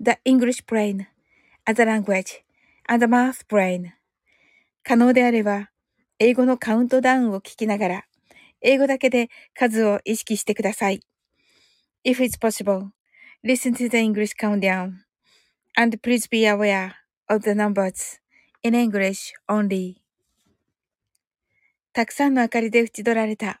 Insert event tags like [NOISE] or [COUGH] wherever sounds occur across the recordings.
the English brain as a language and the math brain 可能であれば、英語のカウントダウンを聞きながら、英語だけで数を意識してください。If it's possible, listen to the English countdown and please be aware of the numbers in English only. たくさんの明かりで縁取られた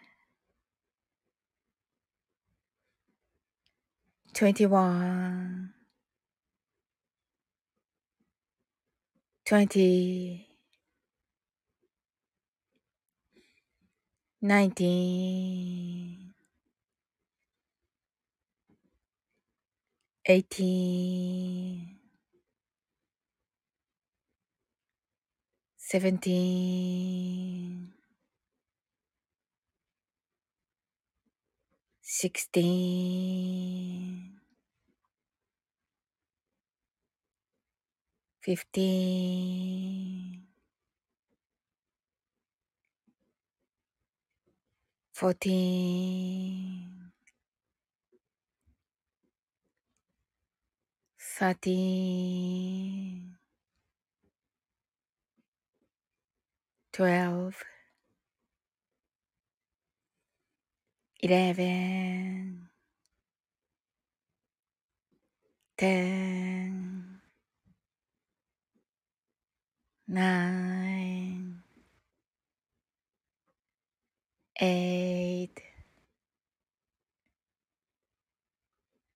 21 20 19 18 17 16 15 14 13 12 Eleven, ten, nine, eight,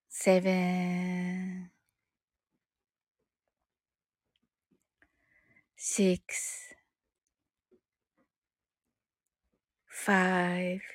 seven, six, five.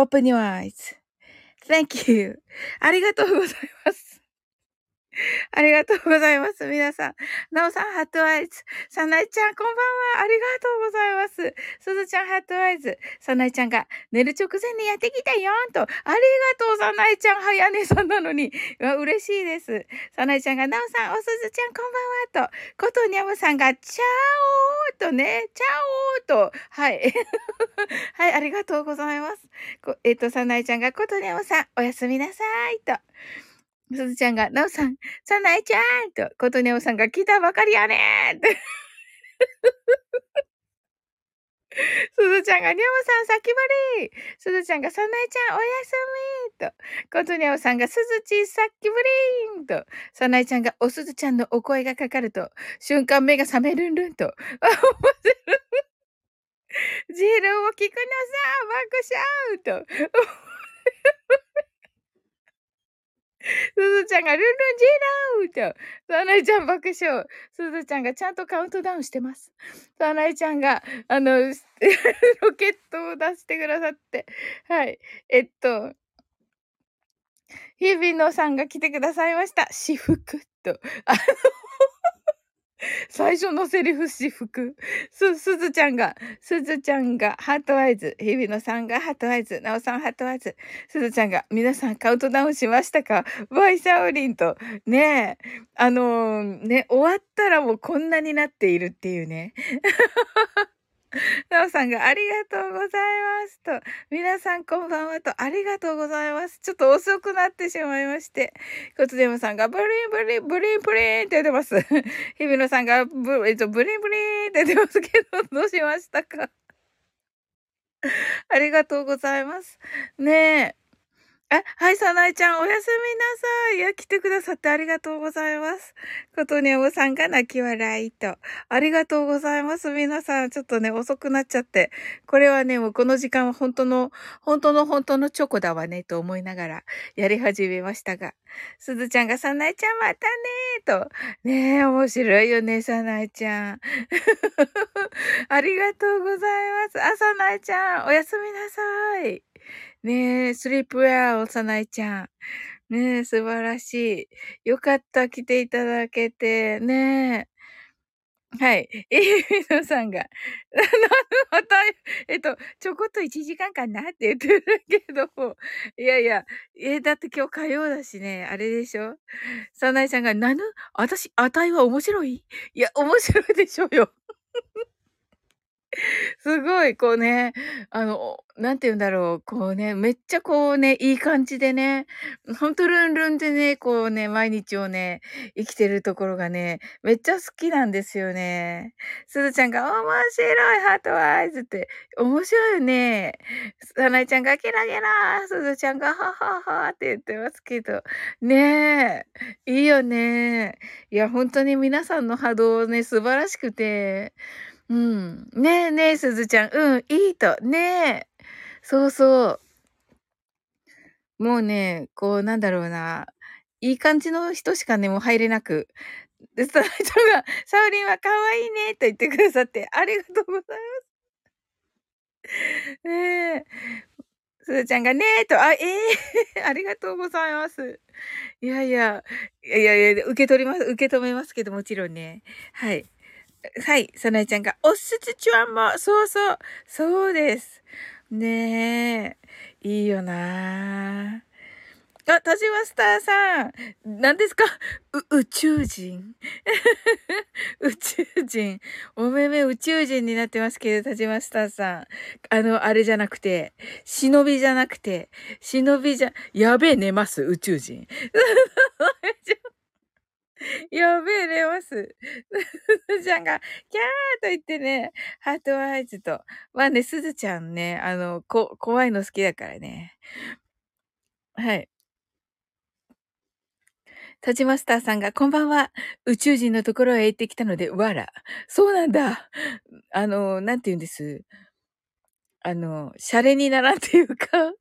Open your eyes.Thank you. ありがとうございます。[LAUGHS] ありがとうございます。皆さん。なおさん、ハットアイズ。さなえちゃん、こんばんは。ありがとうございます。すずちゃん、ハットアイズ。さなえちゃんが、寝る直前にやってきたよんと。ありがとう、さなえちゃん。早寝さんなのに。わ嬉しいです。さなえちゃんが、なおさん、おすずちゃん、こんばんは。と。ことにゃむさんが、チャオーとね、チャオーと。はい。[LAUGHS] はい、ありがとうございます。えっ、と、さなえちゃんが、ことにゃむさん、おやすみなさい。と。すずちゃんが、なおさん、さないちゃんと、ことねおさんが来たばかりやねーって。ちゃんが、にゃむさん、先張りすずちゃんが、さなえちゃん、おやすみと。ことにゃむさんが、すずち、さっきぶりんと。さなえちゃんが、おすずちゃんのお声がかかると、瞬間目が覚めるんるんと。あ、[LAUGHS] 面白い。ジールを聞くのさ、爆笑と。[LAUGHS] すずちゃんがルンルンジーラーと、さなえちゃん爆笑。すずちゃんがちゃんとカウントダウンしてます。さなえちゃんが、あの、[LAUGHS] ロケットを出してくださって。はい。えっと、日比野さんが来てくださいました。私服と。あの [LAUGHS] 最初のセリフ私服。す、すずちゃんが、すずちゃんが heart eyes。日比野さんが heart eyes。なおさん heart eyes。すずちゃんが、皆さんカウントダウンしましたか？バイシャオリンと。ねえ。あのー、ね、終わったらもうこんなになっているっていうね。[LAUGHS] なおさんがありがとうございますと、皆さんこんばんはと、ありがとうございます。ちょっと遅くなってしまいまして、コツデムさんがブリンブリン、ブリンブリンって言ってます。[LAUGHS] 日比野さんがブ、えっと、ブリンブリンって言ってますけど、どうしましたか？[LAUGHS] ありがとうございます。ねえ。あ、はい、さなえちゃん、おやすみなさい。いや、来てくださってありがとうございます。ことにおばさんが泣き笑いと。ありがとうございます。皆さん、ちょっとね、遅くなっちゃって。これはね、もうこの時間は本当の、本当の本当のチョコだわね、と思いながらやり始めましたが。すずちゃんがさなえちゃんまたねーと。ねえ、面白いよね、さなえちゃん。[LAUGHS] ありがとうございます。あ、さなえちゃん、おやすみなさい。ねえ、スリープウェア、おさないちゃん。ねえ、素晴らしい。よかった、来ていただけて。ねえ。はい。[LAUGHS] えみのさんが、[LAUGHS] また、[LAUGHS] えっと、ちょこっと1時間かなって言ってるけど、いやいや、え、だって今日火曜だしね、あれでしょ？さなえちゃんが、なぬ私、あたいは面白い？いや、面白いでしょうよ。[LAUGHS] すごい、こうね、あの、なんて言うんだろう、こうね、めっちゃこうね、いい感じでね、ほんとルンルンでね、こうね、毎日をね、生きてるところがね、めっちゃ好きなんですよね。すずちゃんが、面白い、ハートアイズって、面白いよね。さなえちゃんが、キラキラすずちゃんが、はははって言ってますけど、ねえ、いいよね。いや、本当に皆さんの波動ね、素晴らしくて、うん。ねえねえ、すずちゃん。うん、いいと。ねえ。そうそう。もうね、こう、なんだろうな。いい感じの人しかね、もう入れなく。で、その人が、サウリンは可愛いねと言ってくださって、ありがとうございます。[LAUGHS] ねえ。すずちゃんがねえと、あ、ええー、[LAUGHS] ありがとうございます。いやいや、いやいや、受け取ります、受け止めますけど、もちろんね。はい。はい、さなえちゃんが、おすずちゃんも、そうそう、そうです。ねえ、いいよなあ、田島スターさん、何ですか？う宇宙人 [LAUGHS] 宇宙人。おめめ宇宙人になってますけど、田島スターさん。あの、あれじゃなくて、忍びじゃなくて、忍びじゃ、やべえ寝ます、宇宙人。[LAUGHS] [LAUGHS] やべえ、寝ます。すずちゃんが、キャーと言ってね、ハートアイズと。まあね、すずちゃんね、あの、こ、怖いの好きだからね。はい。タジマスターさんが、こんばんは。宇宙人のところへ行ってきたので、わら。そうなんだ。あの、なんて言うんです？あの、シャレにならんっていうか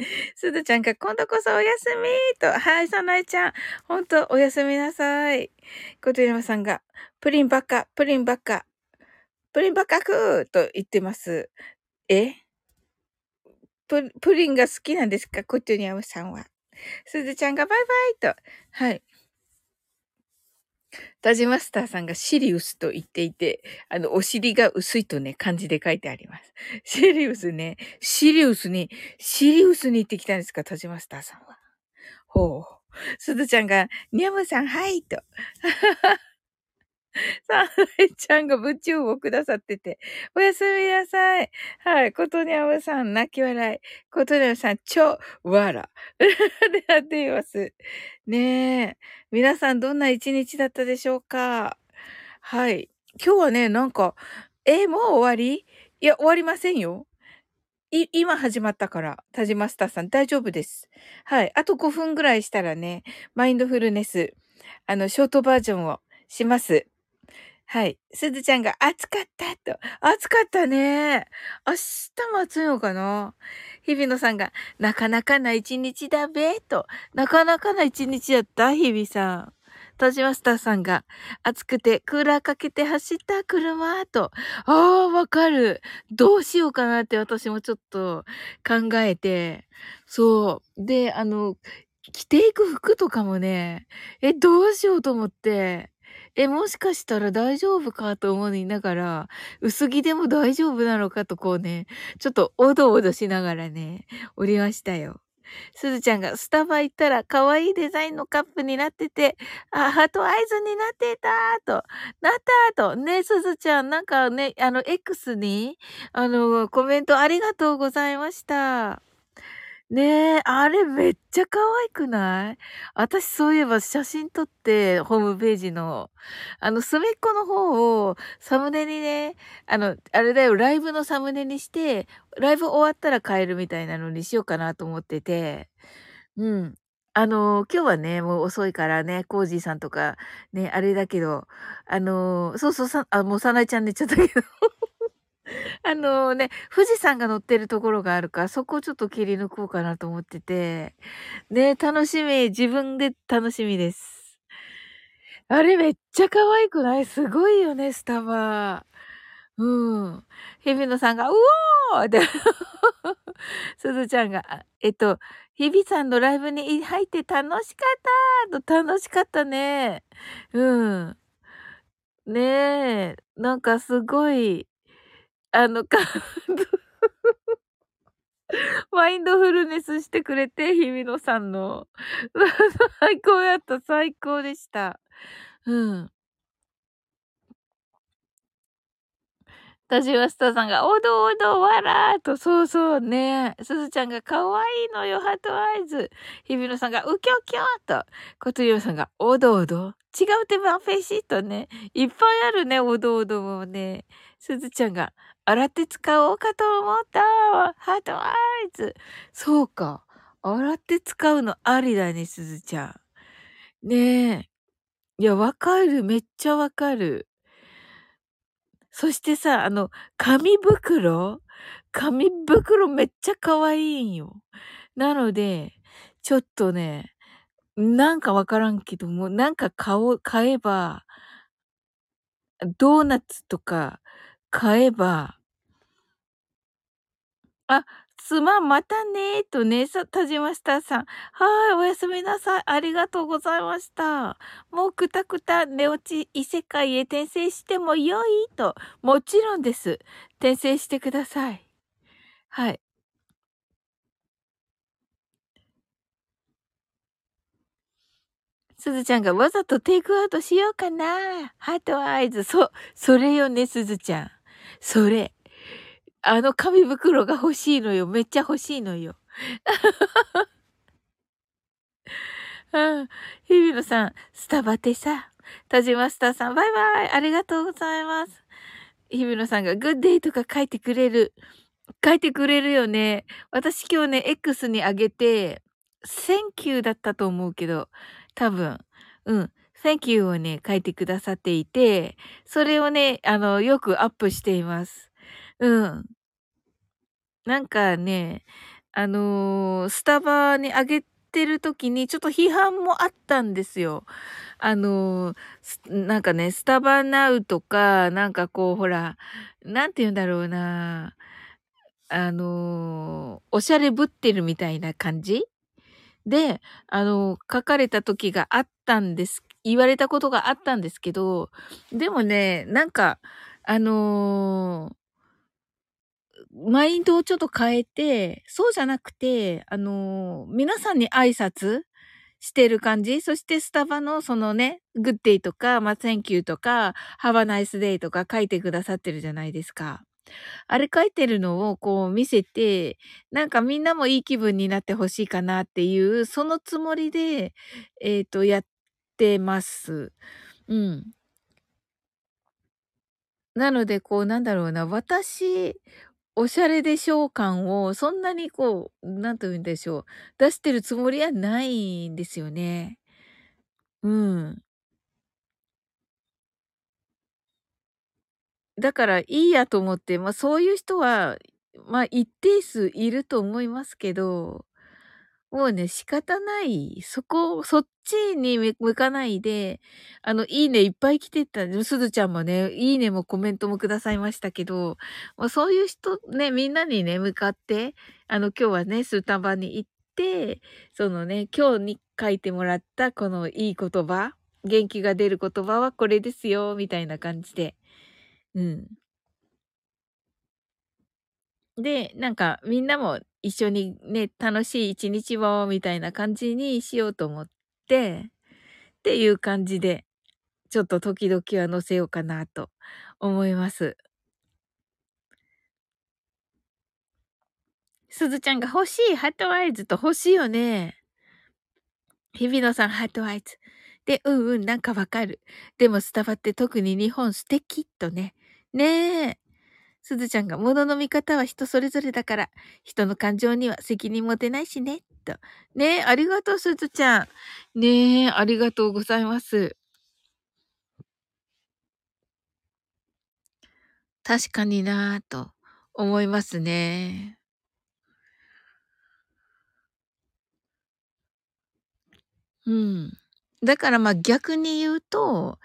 [LAUGHS] すずちゃんが今度こそおやすみと、はい、さなえちゃん。ほんと、おやすみなさい。ことやまさんが、プリンばっか、プリンばっか、プリンばっかくーと言ってます。え？プリンが好きなんですか？コトニアムさんは。すずちゃんがバイバイと。はい。タジマスターさんがシリウスと言っていて、あの、お尻が薄いとね、漢字で書いてあります。[LAUGHS] シリウスね、シリウスに、シリウスに行ってきたんですか、タジマスターさんは。ほう。すずちゃんが、ニャムさん、はいと。[LAUGHS] さあ、えちゃんが部長をくださってて、おやすみなさい。はい、ことにゃむさん、泣き笑い。ことにゃむさん、ちょ、わら。でやっています。ねえ。皆さん、どんな一日だったでしょうかはい。今日はね、なんか、え、もう終わり？いや、終わりませんよ。い、今始まったから、田島スターさん大丈夫です。はい。あと5分ぐらいしたらね、マインドフルネス、あの、ショートバージョンをします。はい。すずちゃんが暑かったと。暑かったね。明日も暑いのかな？日比野さんが、なかなかな一日だべ、と。なかなかな一日だった？日比さん。田島スターさんが、暑くてクーラーかけて走った車、と。ああ、わかる。どうしようかなって私もちょっと考えて。そう。で、あの、着ていく服とかもね、え、どうしようと思って。え、もしかしたら大丈夫かと思いながら、薄着でも大丈夫なのかとこうね、ちょっとおどおどしながらね、おりましたよ。すずちゃんがスタバ行ったら可愛いデザインのカップになってて、あ、ハートアイズになってたと、なったと。ね、すずちゃん、なんかね、あの、X に、あの、コメントありがとうございました。ねえ、あれめっちゃ可愛くない？私そういえば写真撮って、ホームページの、あの、隅っこの方をサムネにね、あの、あれだよ、ライブのサムネにして、ライブ終わったら変えるみたいなのにしようかなと思ってて、うん。あの、今日はね、もう遅いからね、コージーさんとか、ね、あれだけど、あの、そうそうさ、あ、もうさなえちゃん寝ちゃったけど。[LAUGHS] あのね、富士山が乗ってるところがあるか、そこをちょっと切り抜こうかなと思ってて。ね、楽しみ。自分で楽しみです。あれめっちゃ可愛くない？すごいよね、スタバ。うん。日比野さんが、うおーって、[LAUGHS] すずちゃんが、えっと、日比さんのライブに入って楽しかったと楽しかったね。うん。ねえ、なんかすごい、あの、かマインドフルネスしてくれて、日比野さんの。最高やった、最高でした。うん。田島スターさんが、おどおどわらーと、そうそうね。すずちゃんが、かわいいのよ、ハートアイズ。日比野さんが、うきょきょーと。ことりょうさんが、おどおど違う手間フェシットね。いっぱいあるね、おどおどもね。すずちゃんが、洗って使おうかと思ったハートアイズそうか。洗って使うのありだね、すずちゃん。ねえ。いや、わかる。めっちゃわかる。そしてさ、あの、紙袋？紙袋めっちゃ可愛いんよ。なので、ちょっとね、なんかわからんけども、なんか買お、買えば、ドーナツとか買えば、あ、すまん、またねとね、さ、田島スターさん。はい、おやすみなさい。ありがとうございました。もうくたくた寝落ち異世界へ転生してもよいと。もちろんです。転生してください。はい。すずちゃんがわざとテイクアウトしようかな。ハートアイズ。そ、それよね、すずちゃん。それ。あの紙袋が欲しいのよ。めっちゃ欲しいのよ。[LAUGHS] 日比野さん、スタバテさ。田島スターさん、バイバイありがとうございます。日比野さんが、グッデイとか書いてくれる。書いてくれるよね。私今日ね、X にあげて、Thank you だったと思うけど、多分。うん。 Thank you をね、書いてくださっていて、それをね、あの、よくアップしています。うん。なんかね、あのー、スタバにあげてる時にちょっと批判もあったんですよ。あのー、なんかね、スタバ now とか、なんかこう、ほら、なんて言うんだろうな。あのー、おしゃれぶってるみたいな感じ？で、あの書かれた時があったんです。言われたことがあったんですけど、でもね、なんか、あのマインドをちょっと変えて、そうじゃなくて、あのー、皆さんに挨拶してる感じそしてスタバのそのね、 good day とか、まあ、 thank you とか、 have a nice day とか書いてくださってるじゃないですか。あれ書いてるのをこう見せて、なんかみんなもいい気分になってほしいかなっていう、そのつもりで、えっ、ー、と、やってます。うん。なので、こう、なんだろうな、私、おしゃれでしょう感を、そんなにこう、なんと言うんでしょう、出してるつもりはないんですよね。うん。だからいいやと思って、ま、そういう人は、まあ、一定数いると思いますけど、もうね、仕方ない。そこそっちに向かないで、あの、いいねいっぱい来てたすずちゃんもね、いいねもコメントもくださいましたけど、まあ、そういう人ね、みんなにね、向かって、あの、今日はね、スータンバに行って、そのね、今日に書いてもらったこのいい言葉、元気が出る言葉はこれですよ、みたいな感じで。うん。で、なんかみんなも一緒にね、楽しい一日をみたいな感じにしようと思って、っていう感じで、ちょっと時々は載せようかなと思います。すずちゃんが欲しいハートアイズと欲しいよね。日比野さんハートアイズ。で、うんうん、なんかわかる。でもスタバって特に日本素敵とね。ねえ。すずちゃんが、物の見方は人それぞれだから、人の感情には責任持てないしね、と。ねえ、ありがとう、すずちゃん。ねえ、ありがとうございます。確かになぁと思いますね。うん。だからまあ、逆に言うと、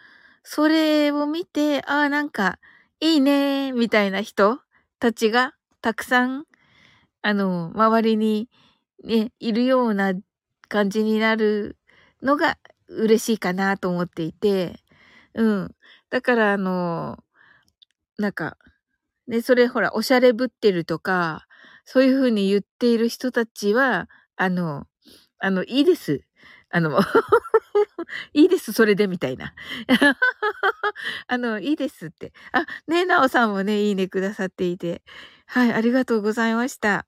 それを見て、ああ、なんか、いいね、みたいな人たちがたくさん、あの、周りにね、いるような感じになるのが嬉しいかなと思っていて、うん。だからあの、なんか、ね、それほら、おしゃれぶってるとか、そういう風に言っている人たちは、あの、あの、いいです。あの、[LAUGHS] いいです、それで、みたいな。[LAUGHS] あの、いいですって。あ、ね、なおさんもね、いいねくださっていて。はい、ありがとうございました。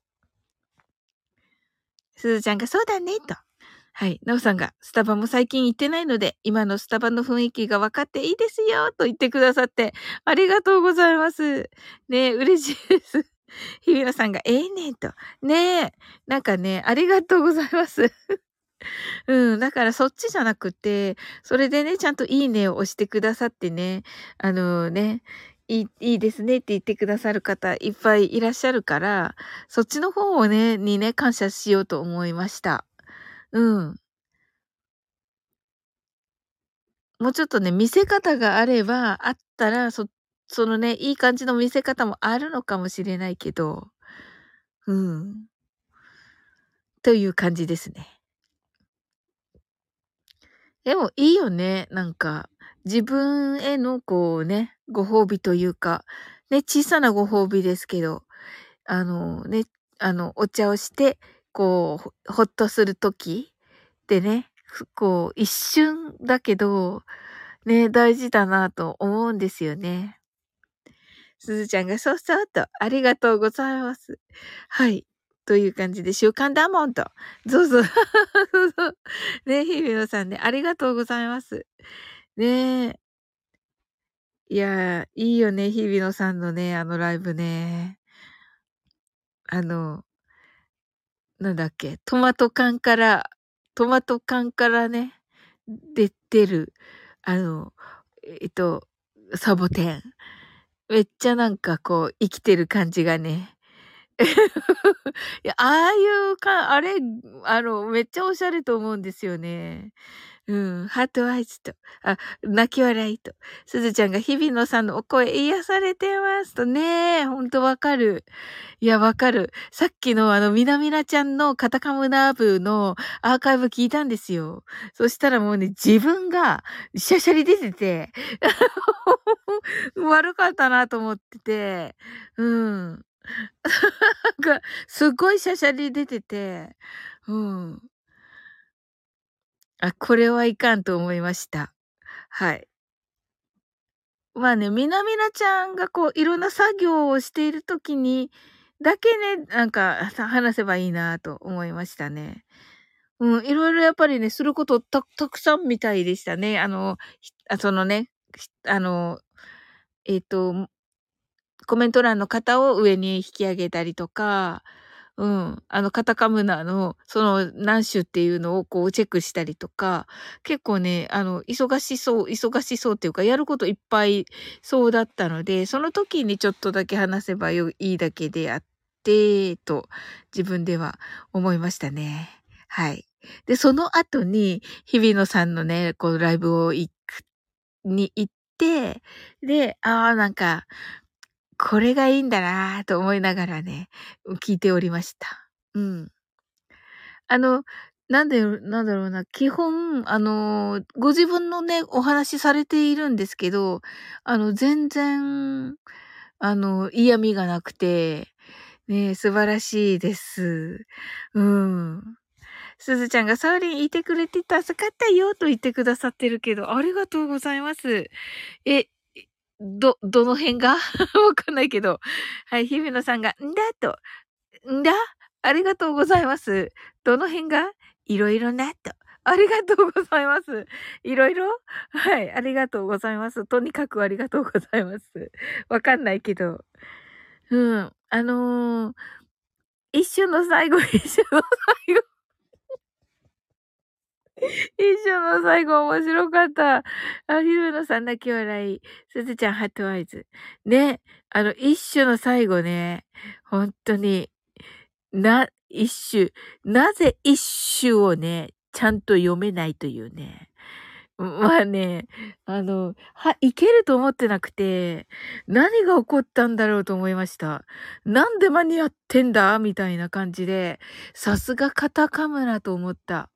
すずちゃんが、そうだね、と。はい。なおさんが、スタバも最近行ってないので、今のスタバの雰囲気が分かっていいですよ、と言ってくださって、ありがとうございます。ね嬉しいです。ひびらさんが、ええー、ねと。ねえ。なんかね、ありがとうございます。うん、だからそっちじゃなくて、それでね、ちゃんといいねを押してくださってね、あのね、いい、いいですねって言ってくださる方いっぱいいらっしゃるから、そっちの方をね、にね、感謝しようと思いました。うん。もうちょっとね、見せ方があれば、あったら、そ、そのね、いい感じの見せ方もあるのかもしれないけど、うん。という感じですね。でもいいよね。なんか、自分へのこうね、ご褒美というか、ね、小さなご褒美ですけど、あのね、あの、お茶をして、こう、ほっとするときでね、こう、一瞬だけど、ね、大事だなと思うんですよね。すずちゃんがそうそうと、ありがとうございます。はい。という感じで、習慣だもんと。そうそう。[LAUGHS] ね、日比野さんね、ありがとうございます。ねえ。いや、いいよね、日比野さんのね、あのライブね。あの、なんだっけ、トマト缶から、トマト缶からね、出てる、あの、えっと、サボテン。めっちゃなんかこう、生きてる感じがね、[LAUGHS] いや、ああいうか、あれ、あの、めっちゃおしゃれと思うんですよね。うん、ハートアイズと、あ、泣き笑いと、すずちゃんが日比野さんのお声癒されてますとね、ほんとわかる。いや、わかる。さっきのあの、みなみなちゃんのカタカムナーブのアーカイブ聞いたんですよ。そしたらもうね、自分がシャシャリ出てて、[LAUGHS] 悪かったなと思ってて、うん。[LAUGHS] なんか、すごいシャシャリ出てて、うん。あ、これはいかんと思いました。はい。まあね、みなみなちゃんがこう、いろんな作業をしている時に、だけね、なんか、話せばいいなと思いましたね。うん、いろいろやっぱりね、することたたくさんみたいでしたね。あの、あそのね、あの、えっ、ー、と、コメント欄の方を上に引き上げたりとか、うん。あの、カタカムナの、その何種っていうのをこうチェックしたりとか、結構ね、あの、忙しそう、忙しそうっていうか、やることいっぱいそうだったので、その時にちょっとだけ話せばいいだけであって、と、自分では思いましたね。はい。で、その後に、日比野さんのね、こう、ライブを行く、に行って、で、ああ、なんか、これがいいんだなぁと思いながらね、聞いておりました。うん。あの、なんで、なんだろうな、基本、あの、ご自分のね、お話しされているんですけど、あの、全然、あの、嫌味がなくて、ね、素晴らしいです。うん。すずちゃんがサウリンいてくれて助かったよと言ってくださってるけど、ありがとうございます。え、ど、どの辺が？[LAUGHS] わかんないけど。はい、日比野さんが、んだ？と。んだ？ありがとうございます。どの辺が？いろいろなと。ありがとうございます。いろいろ？はい、ありがとうございます。とにかくありがとうございます。わかんないけど。うん。あのー、一瞬の最後、[LAUGHS] 一瞬の最後 [LAUGHS] 一緒の最後面白かった。あ、ひるのさん泣き笑い。すずちゃんハットアイズ。ね。あの、一種の最後ね。本当に。な、一種。なぜ一種をね、ちゃんと読めないというね。まあね、あの、は、いけると思ってなくて、何が起こったんだろうと思いました。なんで間に合ってんだ？みたいな感じで、さすがカタカムナと思った。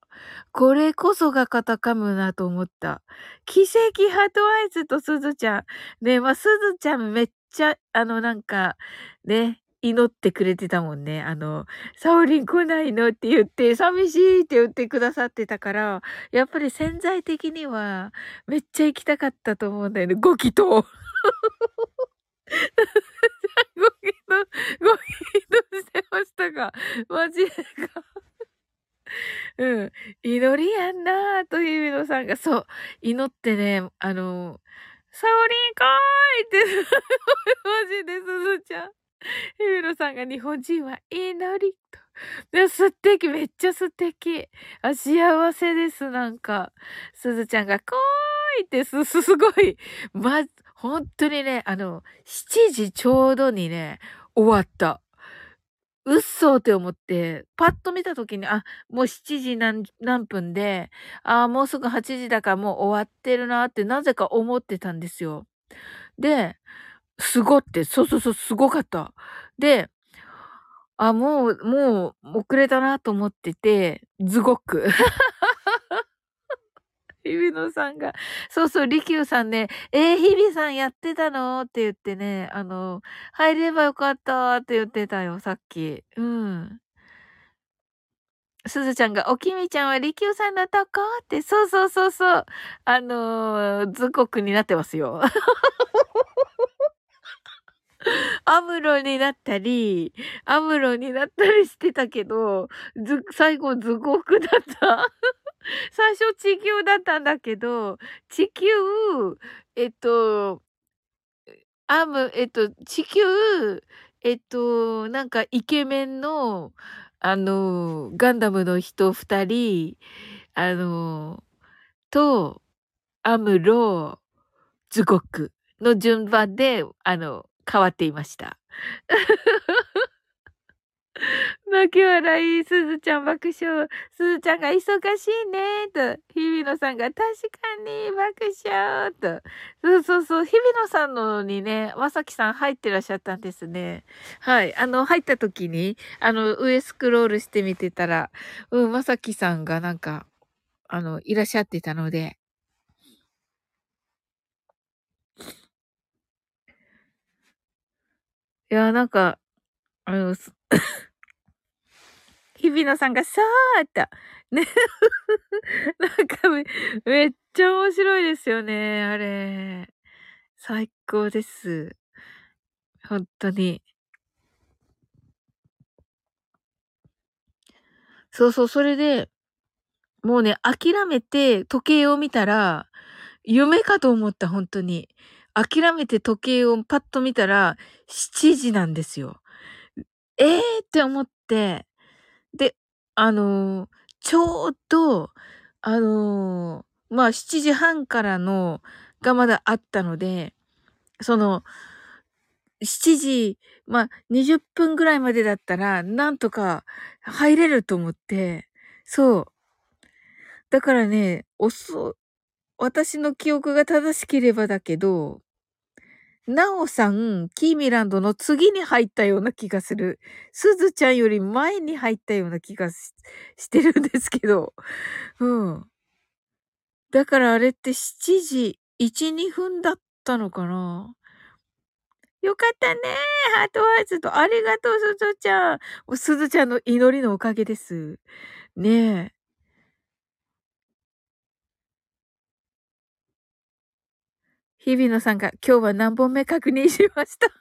これこそがカタカムナと思った。奇跡ハートアイズとすずちゃん。ねまあ、すずちゃんめっちゃ、あの、なんか、ね、祈ってくれてたもんね。あの、サオリン来ないの？って言って、寂しいって言ってくださってたから、やっぱり潜在的には、めっちゃ行きたかったと思うんだよね。ご祈祷。[LAUGHS] ご祈祷、ご祈祷してましたが、マジか。うん。祈りやんなーというのさんが、そう、祈ってね、あの、サオリンーいって、[LAUGHS] マジで、すずちゃん。ヒビロさんが日本人は祈りと。で素敵、めっちゃ素敵。あ、幸せです、なんか。すずちゃんが、こーいってす、す、[LAUGHS] すごい。ま、本当にね、あの、7時ちょうどにね、終わった。うっそーって思って、パッと見た時に、あ、もう7時何何分で、あ、もうすぐ8時だからもう終わってるなってなぜか思ってたんですよ。で、すごって、そうそうそう、すごかった。で、あ、もう、もう遅れたなと思ってて、ズゴック。[LAUGHS] 日比野さんが、そうそう、利休さんね、えー、日比さんやってたの？って言ってね、あの、入ればよかったって言ってたよ、さっき。うん。すずちゃんが、おきみちゃんは利休さんのとこって、そうそうそうそう。あのー、図国になってますよ。[LAUGHS] アムロになったり、アムロになったりしてたけど、ず、最後図国だった。[LAUGHS] 最初地球だったんだけど、地球、えっと、アム、えっと、地球、えっと、なんかイケメンの、あの、ガンダムの人二人、あの、と、アムロ、ズゴクの順番で、あの、変わっていました。[LAUGHS] 泣き笑い、すずちゃん爆笑。すずちゃんが忙しいね、と。日比野さんが確かに爆笑、と。そうそうそう、日比野さんのにね、まさきさん入ってらっしゃったんですね。はい。あの、入った時に、あの、上スクロールしてみてたら、うん、まさきさんがなんか、あの、いらっしゃってたので、いや、なんか、あの、日比野さんがさーっと、ね。[LAUGHS] なんかめ、めっちゃ面白いですよね、あれ。最高です。本当に。そうそう、それで、もうね、諦めて時計を見たら、夢かと思った、本当に。諦めて時計をパッと見たら、7時なんですよ。ええー、って思って、で、あのー、ちょうど、あのー、まあ、7時半からのがまだあったので、その、7時、まあ、20分ぐらいまでだったら、なんとか入れると思って、そう。だからね、遅、私の記憶が正しければだけど、なおさん、キーミランドの次に入ったような気がする。すずちゃんより前に入ったような気がしてるんですけど。うん。だからあれって7時1、2分だったのかなよかったねハートワーズと、ありがとう、すずちゃん。すずちゃんの祈りのおかげです。ねえ。日比野さんが今日は何本目確認しました？[LAUGHS]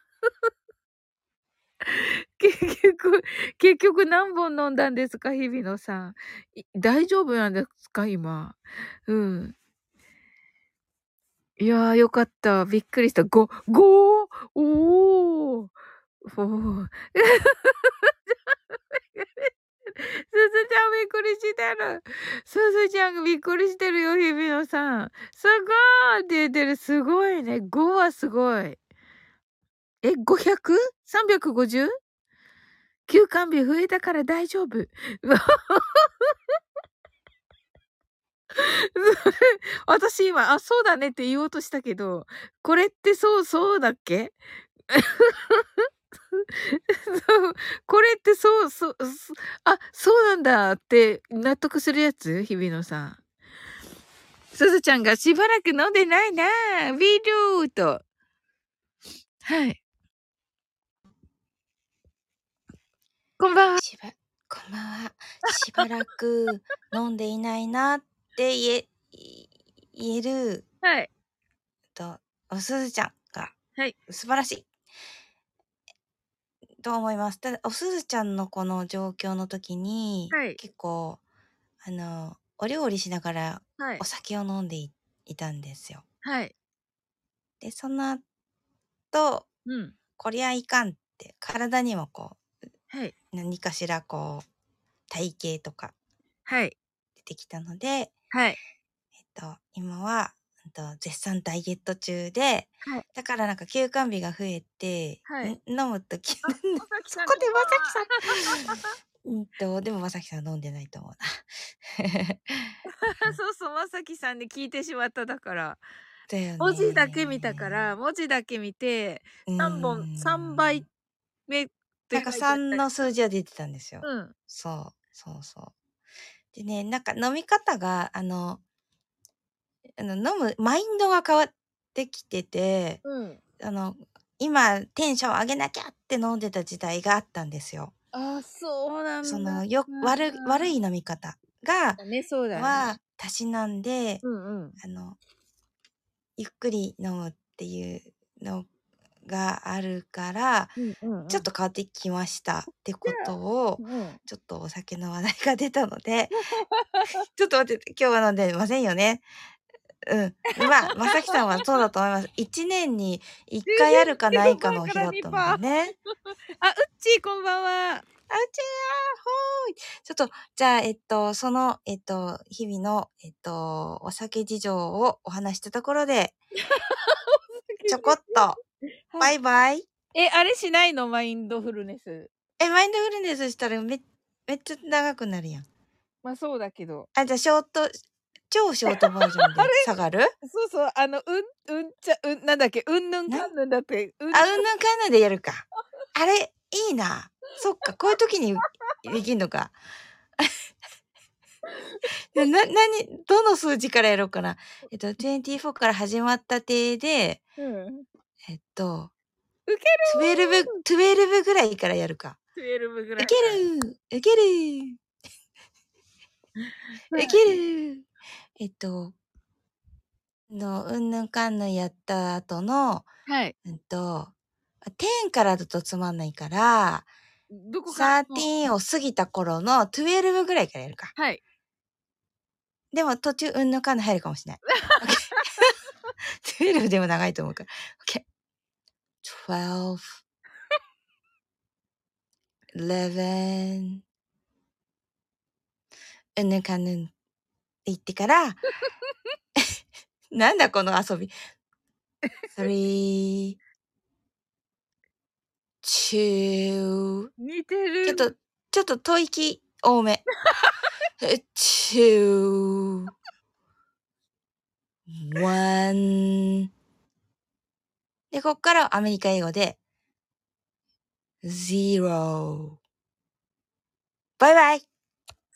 結局、結局何本飲んだんですか？日比野さん。大丈夫なんですか？今。うん。いやー、よかった。びっくりした。ご、ごーおーおー。[LAUGHS] すずちゃんびっくりしてる。すずちゃんがびっくりしてるよ、日比野さん。すごーって言ってる。すごいね。5はすごい。え、500?350? 休館日増えたから大丈夫。[LAUGHS] 私今、あ、そうだねって言おうとしたけど、これってそうそうだっけ、[LAUGHS] これってそう、そう、あ、そうなんだって納得するやつ？日比野さん。すずちゃんがしばらく飲んでないなビールーと。はい。こんばんは。しば、こんばんは。しばらく飲んでいないなって言え、言える。はい。と、おすずちゃんが。はい。素晴らしい。と思います。ただ、おすずちゃんのこの状況の時に、はい、結構、あの、お料理しながらお酒を飲んでい,、たんですよ。はい。で、その後、うん、こりゃいかんって、体にもこう、はい、何かしらこう、体型とか、はい。出てきたので、はい。えっと、今は、と絶賛ダイエット中で、はい、だからなんか休館日が増えて、はい、飲むと [LAUGHS] き、そこでまさきさん。[LAUGHS] うんと、でもまさきさん飲んでないと思うな。[LAUGHS] そうそう、まさきさんに聞いてしまっただから。だよね。文字だけ見たから、文字だけ見て、3本、3倍目なんか3の数字は出てたんですよ。うん。そう、そうそう。でね、なんか飲み方が、あの、あの、飲むマインドが変わってきてて、うん。あの、今、テンション上げなきゃって飲んでた時代があったんですよ。ああ、そうなんだ。その、よ、悪、悪い飲み方が、ね、そうだね。は、たしなんで、うんうん。あの、ゆっくり飲むっていうのがあるから、ちょっと変わってきましたってことを、うん、ちょっとお酒の話題が出たので、[LAUGHS] ちょっと待って、今日は飲んでませんよね。うん。まあ、まさきさんはそうだと思います。[LAUGHS] 一年に一回あるかないかの日だったのでね。[LAUGHS] あ、うっちー、こんばんは。あ、うちー、ほーい。ちょっと、じゃあ、えっと、その、えっと、日々の、えっと、お酒事情をお話したところで、[LAUGHS] ちょこっと、バイバイ。え、あれしないの？マインドフルネス。え、マインドフルネスしたらめ、めっちゃ長くなるやん。まあそうだけど。あ、じゃあ、ショート、超ショートバージョンで下がる？そうそう、あの、うん、うんちゃ、うん、なんだっけ、うんぬんかんぬんだって。うん、あ、うんぬんかんぬんでやるか。あれ、いいな。そっか、こういう時にできんのか。[LAUGHS] な、なに、どの数字からやろうかな。えっと、24から始まった体で、うん、えっと、ウケる !12、12ぐらいからやるか。12ぐらい。ウケるウケるウケ [LAUGHS] るえっと、の、うんぬんかんぬんやった後の、はい。うんと、10からだとつまんないから、どこか13を過ぎた頃の12ぐらいからやるか。はい。でも途中うんぬんかんぬん入るかもしれない。12 [LAUGHS] でも長いと思うから。OK。12 11うんぬかぬんって言ってから、なんだこの遊び。3 2似てる。ちょっと、ちょっと吐息多め。two, one. で、こっからアメリカ英語で、zero. バイバイ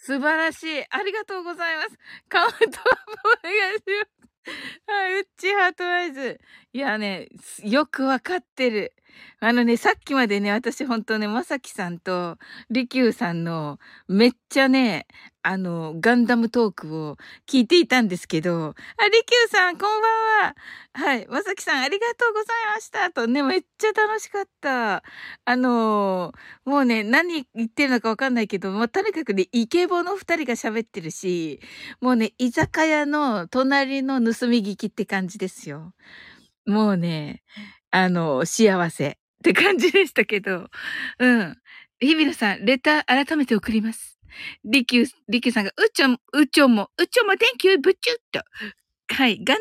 素晴らしい。ありがとうございます。カウントアップお願いします。はい、うっちハートアイズ。いやね、よくわかってる。あのね、さっきまでね、私ほんとね、まさきさんと、りきゅうさんの、めっちゃね、あの、ガンダムトークを聞いていたんですけど、あ、りきゅうさん、こんばんは。はい、まさきさん、ありがとうございました。とね、めっちゃ楽しかった。あのもうね、何言ってるのかわかんないけど、まあ、とにかくね、イケボの二人が喋ってるし、もうね、居酒屋の隣の盗み聞きって感じですよ。もうね、あの、幸せって感じでしたけど、うん。日比野さん、レター改めて送ります。りきゅう、りきゅうさんが、うちょん、うちょも、うちょも、Thank you, ぶちゅっと。はい、ガンダム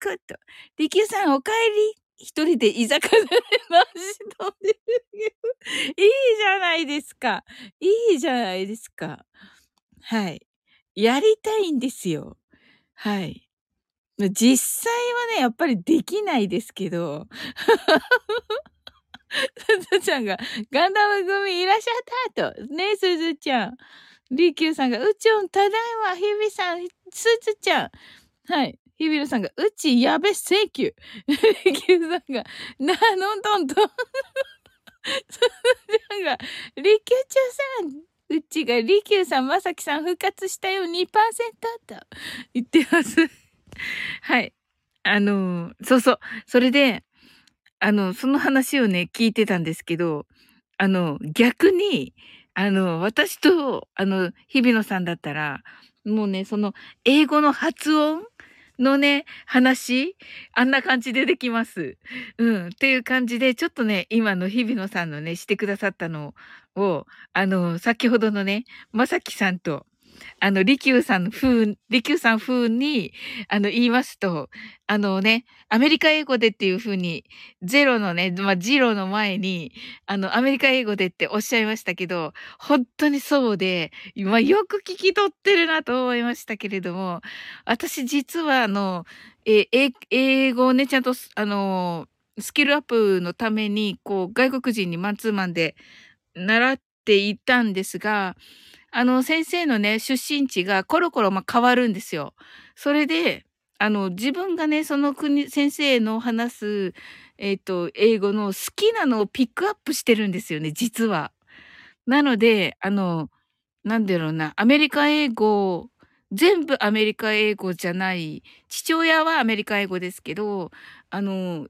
トークと。りきゅうさん、お帰り。一人で居酒屋で話し飲んでる。いいじゃないですか。いいじゃないですか。はい。やりたいんですよ。はい。実際はね、やっぱりできないですけど。すずちゃんが、ガンダム組いらっしゃったと。ねえ、すずちゃん。りきゅうさんが、うちょん、ただいま、ひびさん、すずちゃん。はい。ひびろさんが、うち、やべ、センキュー。りきゅうさんが、な、のんとんと。すずちゃんが、りきゅうちゅうさん。うちが、りきゅうさん、まさきさん、復活したよ、2%と。言ってます。[LAUGHS] はい。あのそうそう。それで、あの、その話をね、聞いてたんですけど、あの、逆に、あの、私と、あの、日比野さんだったら、もうね、その、英語の発音のね、話、あんな感じでできます。うん。っていう感じで、ちょっとね、今の日比野さんのね、してくださったのを、あの、先ほどのね、まさきさんと、あの、りきゅうさん風、りきゅうさん風に、あの、言いますと、あのね、アメリカ英語でっていう風に、ゼロのね、まあ、ジロの前に、あの、アメリカ英語でっておっしゃいましたけど、本当にそうで、まあ、よく聞き取ってるなと思いましたけれども、私実はあの、え、え英語をね、ちゃんと、あの、スキルアップのために、こう、外国人にマンツーマンで習っていたんですが、あの、先生のね、出身地がコロコロ、まあ、変わるんですよ。それで、あの、自分がね、その国、先生の話す、えっ、と、英語の好きなのをピックアップしてるんですよね、実は。なので、あの、なんだろうな、アメリカ英語、全部アメリカ英語じゃない、父親はアメリカ英語ですけど、あの、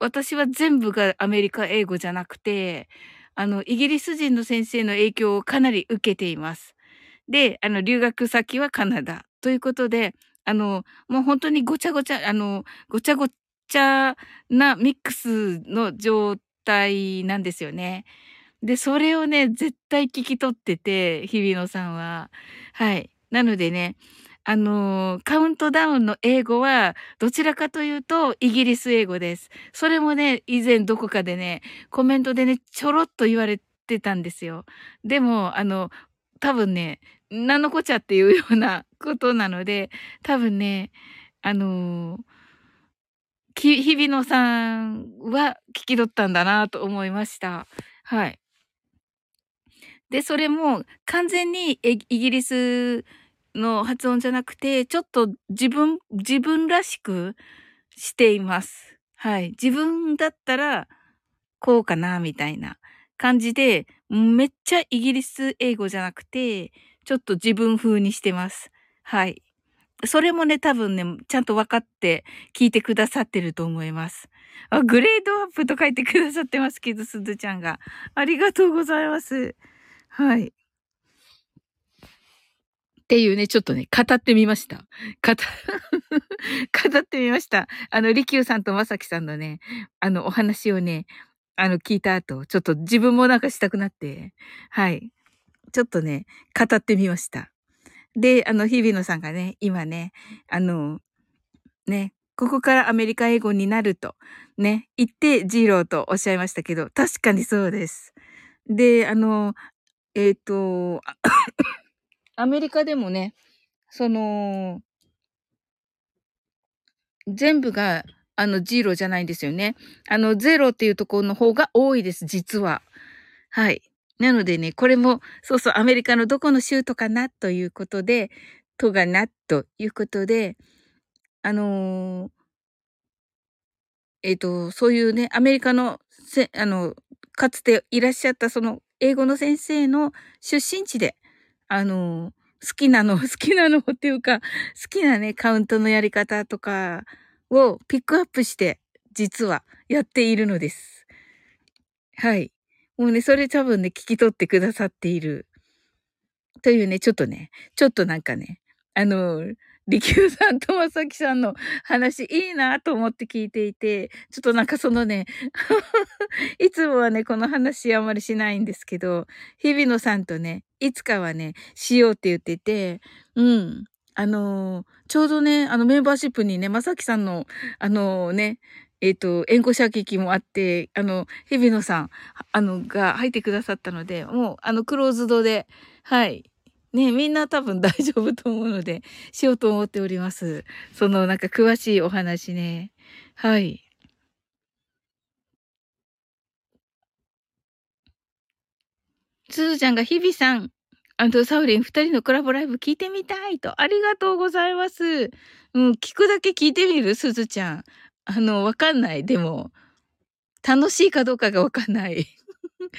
私は全部がアメリカ英語じゃなくて、あの、イギリス人の先生の影響をかなり受けています。で、あの、留学先はカナダ。ということで、あの、もう本当にごちゃごちゃ、あの、ごちゃごちゃなミックスの状態なんですよね。で、それをね、絶対聞き取ってて、日比野さんは。はい。なのでね、あのカウントダウンの英語は、どちらかというと、イギリス英語です。それもね、以前どこかでね、コメントでね、ちょろっと言われてたんですよ。でも、あの、多分ね、なんのこちゃっていうようなことなので、多分ね、あのき、日比野さんは聞き取ったんだなと思いました。はい。で、それも完全にイギリスの発音じゃなくて、ちょっと自分、自分らしくしています。はい。自分だったら、こうかな、みたいな感じで、めっちゃイギリス英語じゃなくて、ちょっと自分風にしてます。はい。それもね、多分ね、ちゃんと分かって聞いてくださってると思います。あ、グレードアップと書いてくださってますけど、すずちゃんが。ありがとうございます。はい。っていうね、ちょっとね、語ってみました。語、[LAUGHS] 語ってみました。あの、利休さんとまさきさんのね、あの、お話をね、あの、聞いた後、ちょっと自分もなんかしたくなって、はい。ちょっとね、語ってみました。で、あの、日比野さんがね、今ね、あの、ね、ここからアメリカ英語になると、ね、言って、ジーローとおっしゃいましたけど、確かにそうです。で、あの、えっ、と、アメリカでもね、その、全部が、あの、ジーロじゃないんですよね。あの、ゼロっていうところの方が多いです、実は。はい。なのでね、これも、そうそう、アメリカのどこの州とかなということで、とがなということで、あのーえっ、と、そういうね、アメリカのせ、あの、かつていらっしゃったその英語の先生の出身地で、あの、好きなの、[LAUGHS] 好きなのっていうか、好きなね、カウントのやり方とかをピックアップして、実はやっているのです。はい。もうね、それ多分ね、聞き取ってくださっている。というね、ちょっとね、ちょっとなんかね、あの、利休さんとまさきさんの話いいなと思って聞いていて、ちょっとなんかそのね、[LAUGHS] いつもはね、この話あまりしないんですけど、日比野さんとね、いつかはね、しようって言ってて、うん。あのーちょうどね、あのメンバーシップにね、まさきさんの、あのね、えっ、と、援護射撃もあって、あの、日比野さん、あの、が入ってくださったので、もう、あの、クローズドで、はい。ね、みんな多分大丈夫と思うので、しようと思っております。その、なんか詳しいお話ね。はい。すずちゃんが日々さん、サウリン二人のコラボライブ聞いてみたいと。ありがとうございます。うん、聞くだけ聞いてみる？すずちゃん。あの、わかんない。でも、楽しいかどうかがわかんない。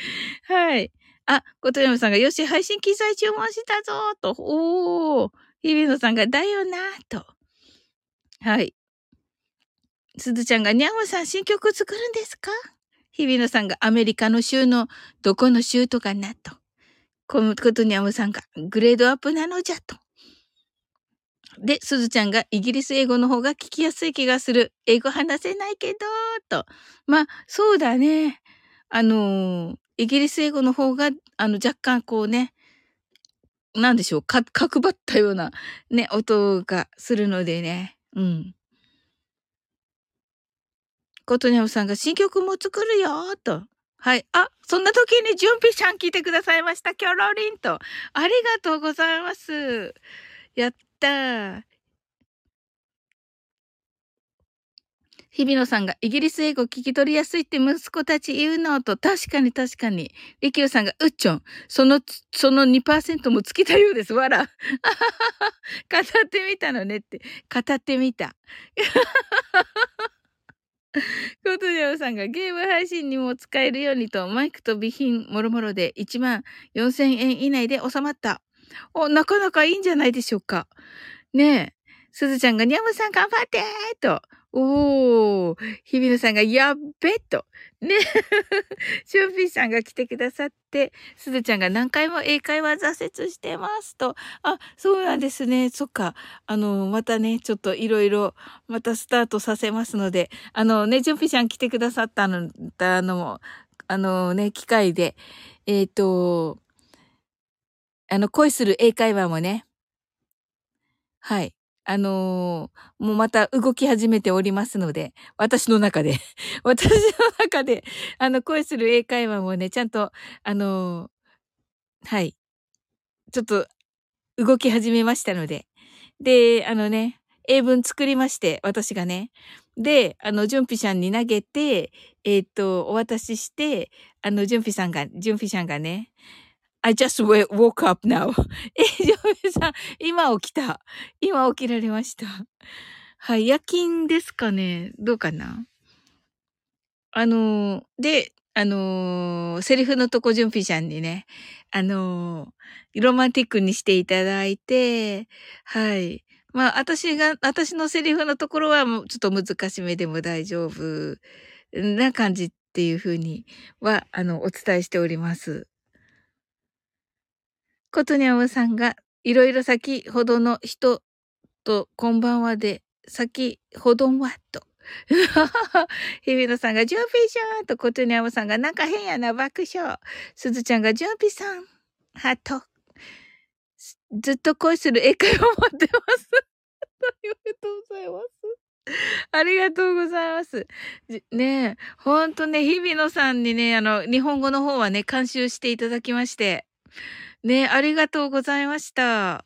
[LAUGHS] はい。あ、ことやまさんが、よし、配信機材注文したぞと。おー。日比野さんが、だよなと。はい。すずちゃんが、にゃんおさん新曲作るんですか？日比野さんが、アメリカの州のどこの州とかなと。このことにゃむさんが、グレードアップなのじゃと。で、すずちゃんが、イギリス英語の方が聞きやすい気がする。英語話せないけど、と。まあ、そうだね。あのーイギリス英語の方が、あの、若干こうね、なんでしょう、か、角張ったような、ね、音がするのでね。うん。ことにゃむさんが新曲も作るよーと。はい。あ、そんな時に準備さん聞いてくださいました。キョロリンと。ありがとうございます。やったー。日比野さんがイギリス英語聞き取りやすいって息子たち言うのと、確かに確かに。リキューさんが、うっちょん、その、その2%も尽きたようです。わら。[LAUGHS] 語ってみたのねって。語ってみた。ことでおさんがゲーム配信にも使えるようにと、マイクと備品もろもろで1万4000円以内で収まった。お、なかなかいいんじゃないでしょうか。ねえ。すずちゃんが、にゃむさん頑張ってと。おー。日比野さんが、やっべと。ね。シュンピーさんが来てくださって、すずちゃんが何回も英会話挫折してますと。あ、そうなんですね。そっか。あの、またね、ちょっといろいろ、またスタートさせますので、あのね、ジュンピーさん来てくださったの、あの、あのね、機会で、えっ、と、あの、恋する英会話もね、はい。あのーもうまた動き始めておりますので、私の中で、[LAUGHS] 私の中で、あの、恋する英会話もね、ちゃんと、あのーはい。ちょっと、動き始めましたので。で、あのね、英文作りまして、私がね。で、あの、ジュンピシャンに投げて、えっ、と、お渡しして、あの、ジュンピさんが、ジュンピシャンがね、I just woke up now. [LAUGHS] え、ジョメさん、今起きた。今起きられました。はい、夜勤ですかねどうかなあの、で、あのセリフのとこ、ジュンピシャンにね、あのロマンティックにしていただいて、はい。まあ、私が、私のセリフのところはもうちょっと難しめでも大丈夫な感じっていうふうには、あの、お伝えしております。ことにゃむさんが、いろいろ先ほどの人とこんばんはで、先ほどんわと。[LAUGHS] 日比野さんが、ジュンピーシャーと、コトニャムさんが、なんか変やな、爆笑。すずちゃんが、ジュンピさん、ハート。ずっと恋する英会話待ってます。ありがとうございます。ありがとうございます。ねえ、ほんとね、日比野さんにね、あの、日本語の方はね、監修していただきまして。ね、ありがとうございました。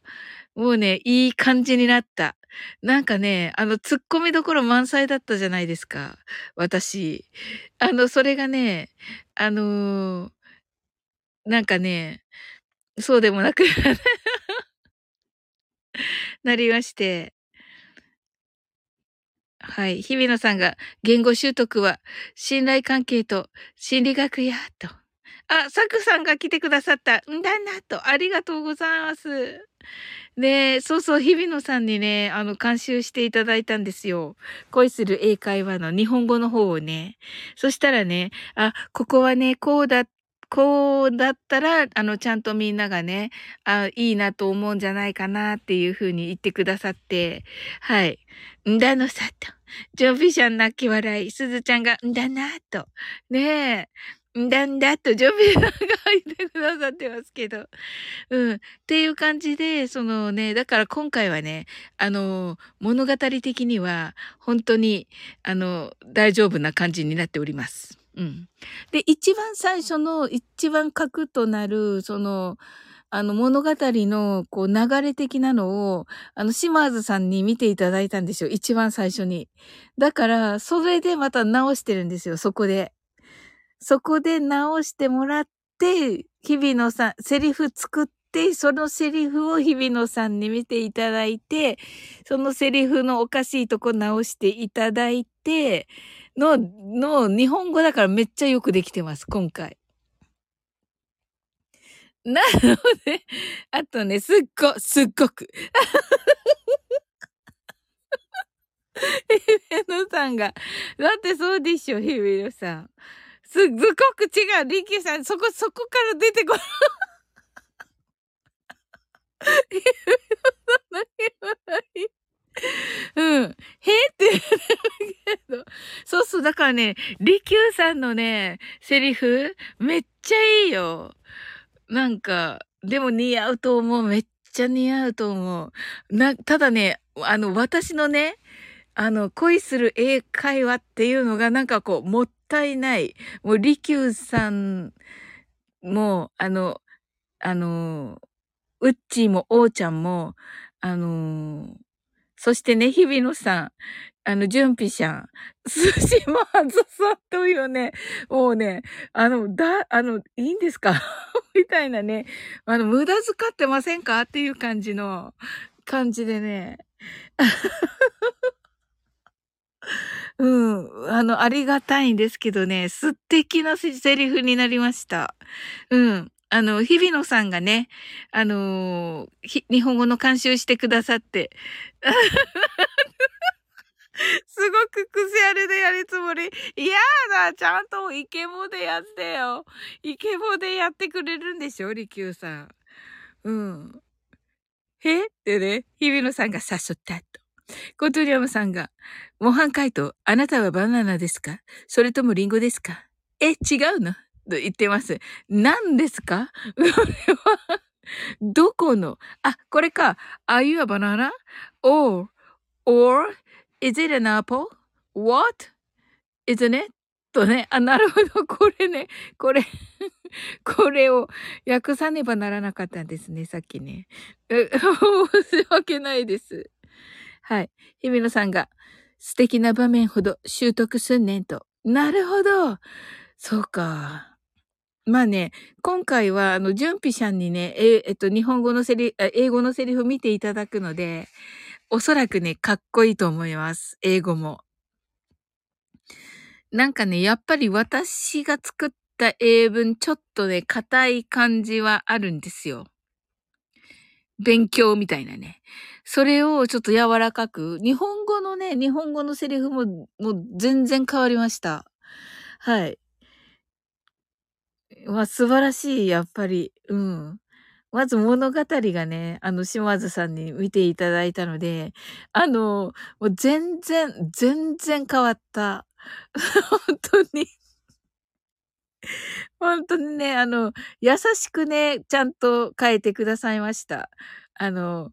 もうね、いい感じになった。なんかね、あの、突っ込みどころ満載だったじゃないですか。私。あの、それがね、あのー、なんかね、そうでもなく [LAUGHS] なりまして。はい。日比野さんが、言語習得は、信頼関係と心理学や、と。あ、サクさんが来てくださった。んだな、と。ありがとうございます。で、そうそう、日比野さんにね、あの、監修していただいたんですよ。恋する英会話の日本語の方をね。そしたらね、あ、ここはね、こうだ、こうだったら、あの、ちゃんとみんながね、あ、いいなと思うんじゃないかなっていうふうに言ってくださって、はい。んだのさと。ジョンフィシャン泣き笑い。すずちゃんが、んだなと。ねえ。んだんだとジョビーさんが入ってくださってますけど。うん。っていう感じで、そのね、だから今回はね、あの、物語的には、本当に、あの、大丈夫な感じになっております。うん。で、一番最初の、一番核となる、その、あの物語のこう流れ的なのを、あの島津さんに見ていただいたんですよ。一番最初に。だから、それでまた直してるんですよ、そこで。そこで直してもらって、日々のさん、セリフ作って、そのセリフを日々野さんに見ていただいて、そのセリフのおかしいとこ直していただいて、の、の、日本語だからめっちゃよくできてます、今回。なので、あとね、すっご、すっごく。[LAUGHS] 日比野さんが。だってそうでしょ、日比野さん。す、すごく違う。リキーさん、そこ、そこから出てこない。うん。へって言けど。そうそう、だからね、利休さんのね、セリフ、めっちゃいいよ。なんか、でも似合うと思う。めっちゃ似合うと思う。な、ただね、あの、私のね、あの、恋する英会話っていうのがなんかこう、もったいない。もう、利休さんも、あの、あの、うっちーも、おーちゃんも、あの、そしてね、日比野さん、あの、純ぴしゃん、寿司もあずさんというね、もうね、あの、だ、あの、いいんですか？[LAUGHS] みたいなね、あの、無駄遣ってませんか？っていう感じの、感じでね。うん。あの、ありがたいんですけどね、素敵なセリフになりました。うん。あの、日比野さんがね、あのー、日本語の監修してくださって、[LAUGHS] すごく癖あれでやるつもり。いやだ、ちゃんとイケボでやってよ。イケボでやってくれるんでしょ、利休さん。うん。へ？ってね、日比野さんが誘ったと。コトリアムさんが、模範解答、あなたはバナナですか？それともリンゴですか？え、違うの？と言ってます。何ですか？これは、どこの？あ、これか。Are you a banana? Or, or, is it an apple? What? Isn't it? とね。あ、なるほど。これね。これこれを訳さねばならなかったんですね。さっきね。申し訳ないです。はい。日比野さんが、素敵な場面ほど習得すんねんと。なるほど。そうか。まあね、今回は、あの、ジュンピシャンにね、え、えっと、日本語のセリ、英語のセリフ見ていただくので、おそらくね、かっこいいと思います。英語も。なんかね、やっぱり私が作った英文、ちょっとね、硬い感じはあるんですよ。勉強みたいなね。それをちょっと柔らかく、日本語のね、日本語のセリフも、もう全然変わりました。はい。まあ素晴らしい、やっぱり。うん。まず物語がね、あの、島津さんに見ていただいたので、あの、もう全然、全然変わった。[LAUGHS] 本当に [LAUGHS] 本当にね、あの、優しくね、ちゃんと変えてくださいました。あの、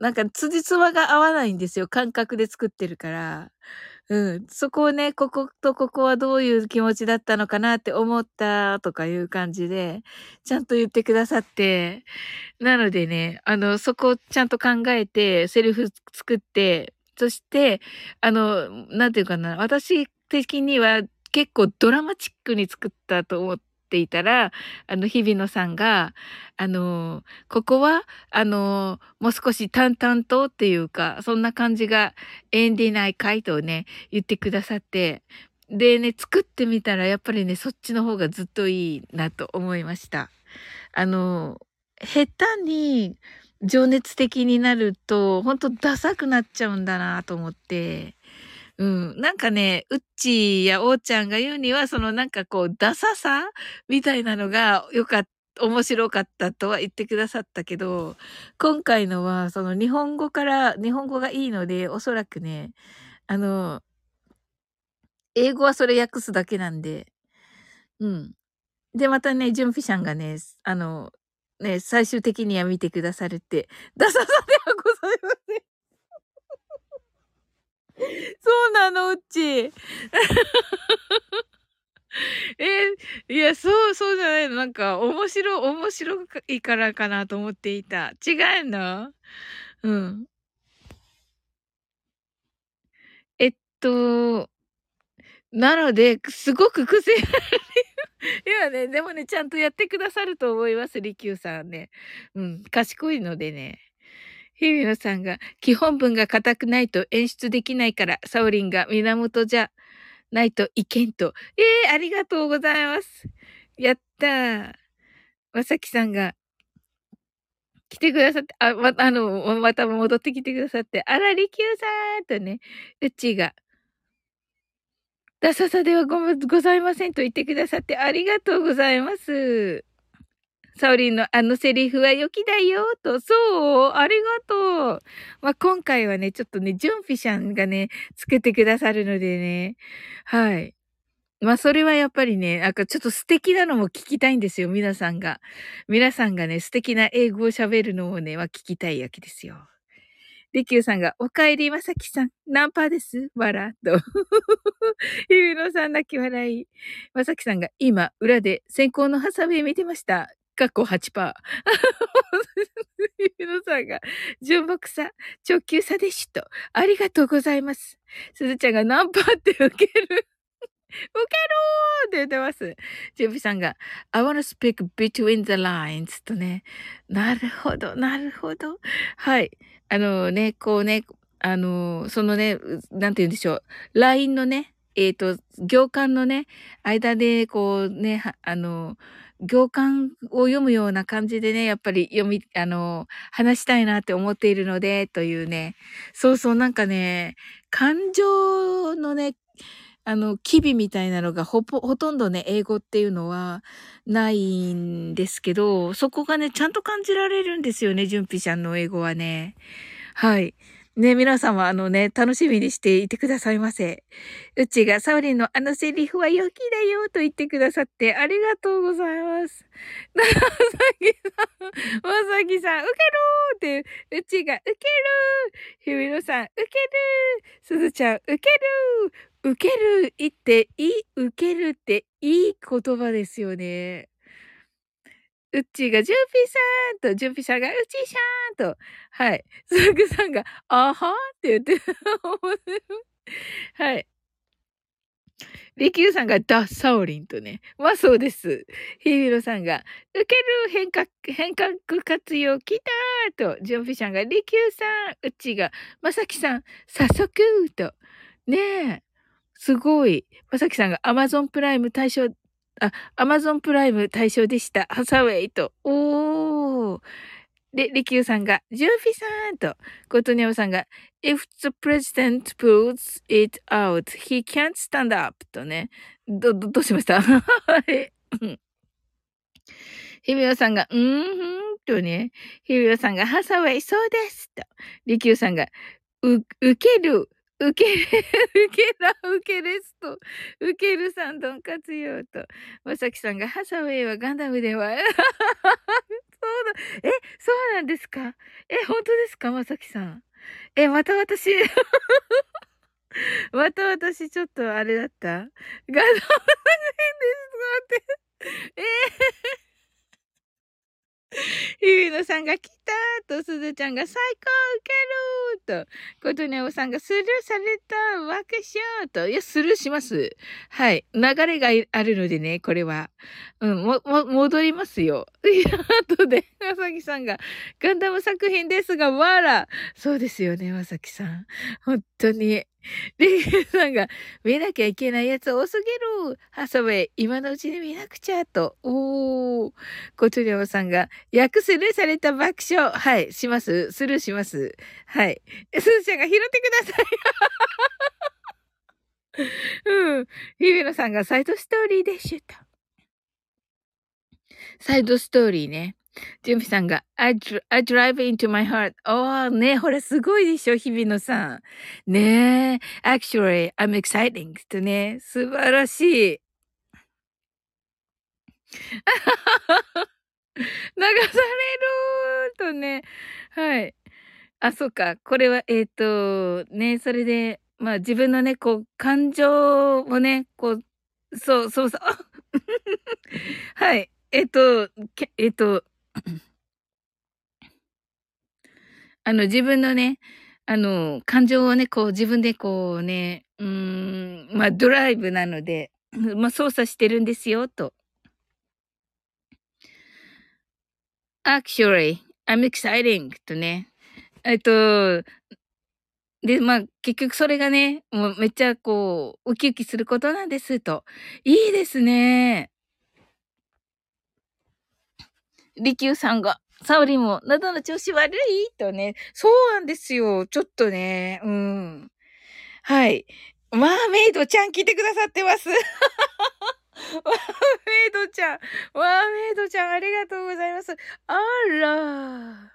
なんか、辻褄が合わないんですよ。感覚で作ってるから。うん。そこをね、こことここはどういう気持ちだったのかなって思ったとかいう感じで、ちゃんと言ってくださって、なのでね、あの、そこをちゃんと考えて、セリフ作って、そして、あの、なんていうかな、私的には結構ドラマチックに作ったと思っていたら、あの、日比野さんが、あの、ここは、あの、もう少し淡々とっていうか、そんな感じが演でないかいとね、言ってくださって、でね、作ってみたらやっぱりね、そっちの方がずっといいなと思いました。あの、下手に情熱的になると、ほんとダサくなっちゃうんだなと思って、うん。なんかね、うっちーやおーちゃんが言うには、そのなんかこう、ダサさみたいなのがよかった、面白かったとは言ってくださったけど、今回のは、その日本語から、日本語がいいので、おそらくね、あの、英語はそれ訳すだけなんで、うん。で、またね、ジュンピシャンがね、あの、ね、最終的には見てくださるって、ダサさではございません。[LAUGHS] そうなの、うち。[LAUGHS] え、いや、そう、そうじゃないの。なんか、面白、面白いからかなと思っていた。違うの？うん。えっと、なので、すごく癖ある。いやね、でもね、ちゃんとやってくださると思います、利休さんね。うん、賢いのでね。日比野さんが、基本文が硬くないと演出できないから、サオリンが源じゃないといけんと。ええー、ありがとうございます。やったー。まさきさんが、来てくださって、あ、ま、あの、また戻ってきてくださって、あら、りきゅうさーとね、うちが、ダサさではごございませんと言ってくださってありがとうございます。サオリンのあのセリフは良きだよ、と。そうありがとう。まあ、今回はね、ちょっとね、ジュンフィシャンがね、つけてくださるのでね。はい。まあ、それはやっぱりね、なんかちょっと素敵なのも聞きたいんですよ、皆さんが。皆さんがね、素敵な英語を喋るのをね、は聞きたいわけですよ。リキューさんが、お帰りまさきさん、ナンパですわら、と。ひびのさん泣き笑い。まさきさんが、今、裏で先行のハサウェイ見てました。かっこ8%。[LAUGHS] ゆのさんが、純木さ、直球差でしと。ありがとうございます。すずちゃんがナンパって受ける。受けろーって言ってます。ジュビさんが、I wanna speak between the lines とね。なるほど、なるほど。はい。あのね、こうね、あの、そのね、なんて言うんでしょう。LINE のね、えっ、ー、と、行間のね、間で、こうね、あの、行間を読むような感じでね、やっぱり読み、あの、話したいなって思っているので、というね。そうそう、なんかね、感情のね、あの、機微みたいなのがほ、ほとんどね、英語っていうのはないんですけど、そこがね、ちゃんと感じられるんですよね、純ピちゃんの英語はね。はい。ね、皆様、あのね、楽しみにしていてくださいませ。うちがサウリンのあのセリフは良きだよと言ってくださってありがとうございます。まさきさん、まさきさん、受けるーって、うちが受けるーひみろさん、受けるーすずちゃん、受けるー受ける、言っていい、受けるっていい言葉ですよね。うっちーが、ジュンピーさんと、ジュンピーさんが、うちしゃーんと、はい。[LAUGHS] スグさんが、あはって言って、[LAUGHS] はい。リキューさんがダッサオリンとね。まあそうです。ヒービロさんが、受ける変革、変革活用来たーと、ジョンフィシャンが、リキューさん、うちが、まさきさん、早速と、ねえ、すごい。まさきさんがアマゾンプライム対象あ、アマゾンプライム対象でした。ハサウェイと。おー。で、リキューさんが、ジューフィさんと、コトニャオさんが、if the president pulls it out, he can't stand up とね。ど、ど、どうしました？[LAUGHS] はい。ひみおさんが、うんふんとね、ひびろさんがハサウェイ、そうですと。りきゅうさんが、う、受ける、受け、[LAUGHS] 受けな、受けですと。受けるさん、どん活用と。まさきさんが、ハサウェイはガンダムでは。[LAUGHS] そうだ。え、そうなんですか？え、本当ですか？まさきさん。え、また私 [LAUGHS] また私、ちょっとあれだった？ガンダム変です。待って。えー日比野さんが来たと、すずちゃんが最高受けると、ことねおさんがスルーされた爆笑と、いや、スルーします。はい。流れがあるのでね、これは。うん、も、も、戻りますよ。[LAUGHS] いや、後で、まさきさんが、ガンダム作品ですが、わら。そうですよね、まさきさん。本当に。リゲさんが、見なきゃいけないやつ多すぎるハサウェイ、今のうちに見なくちゃと。おー。コチュリョウさんが、訳スルーされた爆笑。はい、します。スルーします。はい。スーちゃんが拾ってください。[LAUGHS] うん。日比野さんがサイドストーリーでシュート。サイドストーリーね。ジュンピさんが、I, I drive into my heart. おー、ねほら、すごいでしょ、日比野さん。ねえ、actually, I'm exciting とね、素晴らしい。[LAUGHS] 流されるとね、はい。あ、そうか。これは、えっ、ー、と、ね、それで、まあ自分のね、こう、感情をね、こう、そう、そうそう。[LAUGHS] はい。えっ、ー、と、えっ、ー、と、[CLEARS THROAT] あの、自分のね、あの、感情をね、こう、自分でこうね、うん、まあ、ドライブなので、まあ、操作してるんですよ、と。actually, I'm exciting とね。えっと、で、まあ、結局それがね、もうめっちゃこう、ウキウキすることなんです、と。いいですね。利休さんが、サオリンも、喉の調子悪い？とね。そうなんですよ。ちょっとね。うん。はい。マーメイドちゃん来てくださってます。マーメイドちゃん。マーメイドちゃん、ありがとうございます。あら。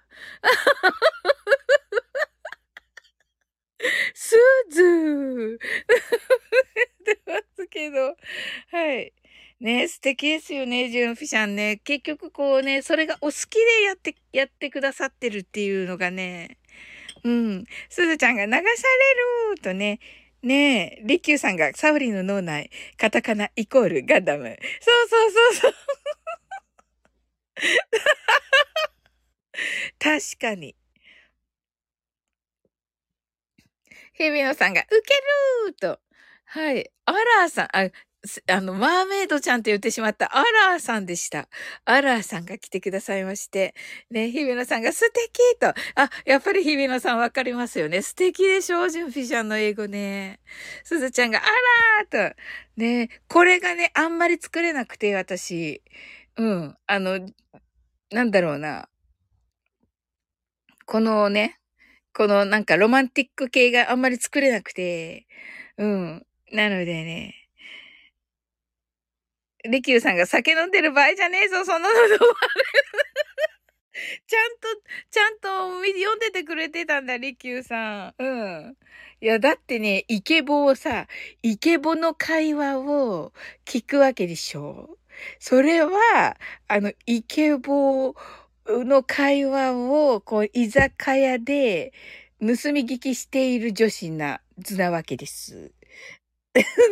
すず出ますけど。はい。ね、素敵ですよね、ジュンフィシャンね。結局こうね、それがお好きでやって、やってくださってるっていうのがね、うん。すずちゃんが流されるとね、ねえ、リキューさんがサウリの脳内、カタカナイコールガンダム。そうそうそうそう。確かに。ヘビノさんが、ウケるーと。はい。アラーさん、あ、あの、マーメイドちゃんって言ってしまったアラーさんでした。アラーさんが来てくださいまして。ね、日比野さんが素敵と。あ、やっぱり日比野さんわかりますよね。素敵でしょジュンフィシャンの英語ね。すずちゃんが、あらーと。ね、これがね、あんまり作れなくて、私。うん。あの、なんだろうな。このね、このなんかロマンティック系があんまり作れなくて。うん。なのでね。リキューさんが酒飲んでる場合じゃねえぞ、そんなの。ちゃんと、ちゃんと読んでてくれてたんだ、リキューさん。うん。いや、だってね、イケボをさ、イケボの会話を聞くわけでしょそれは、あの、イケボの会話を、こう、居酒屋で盗み聞きしている女子な、図なわけです。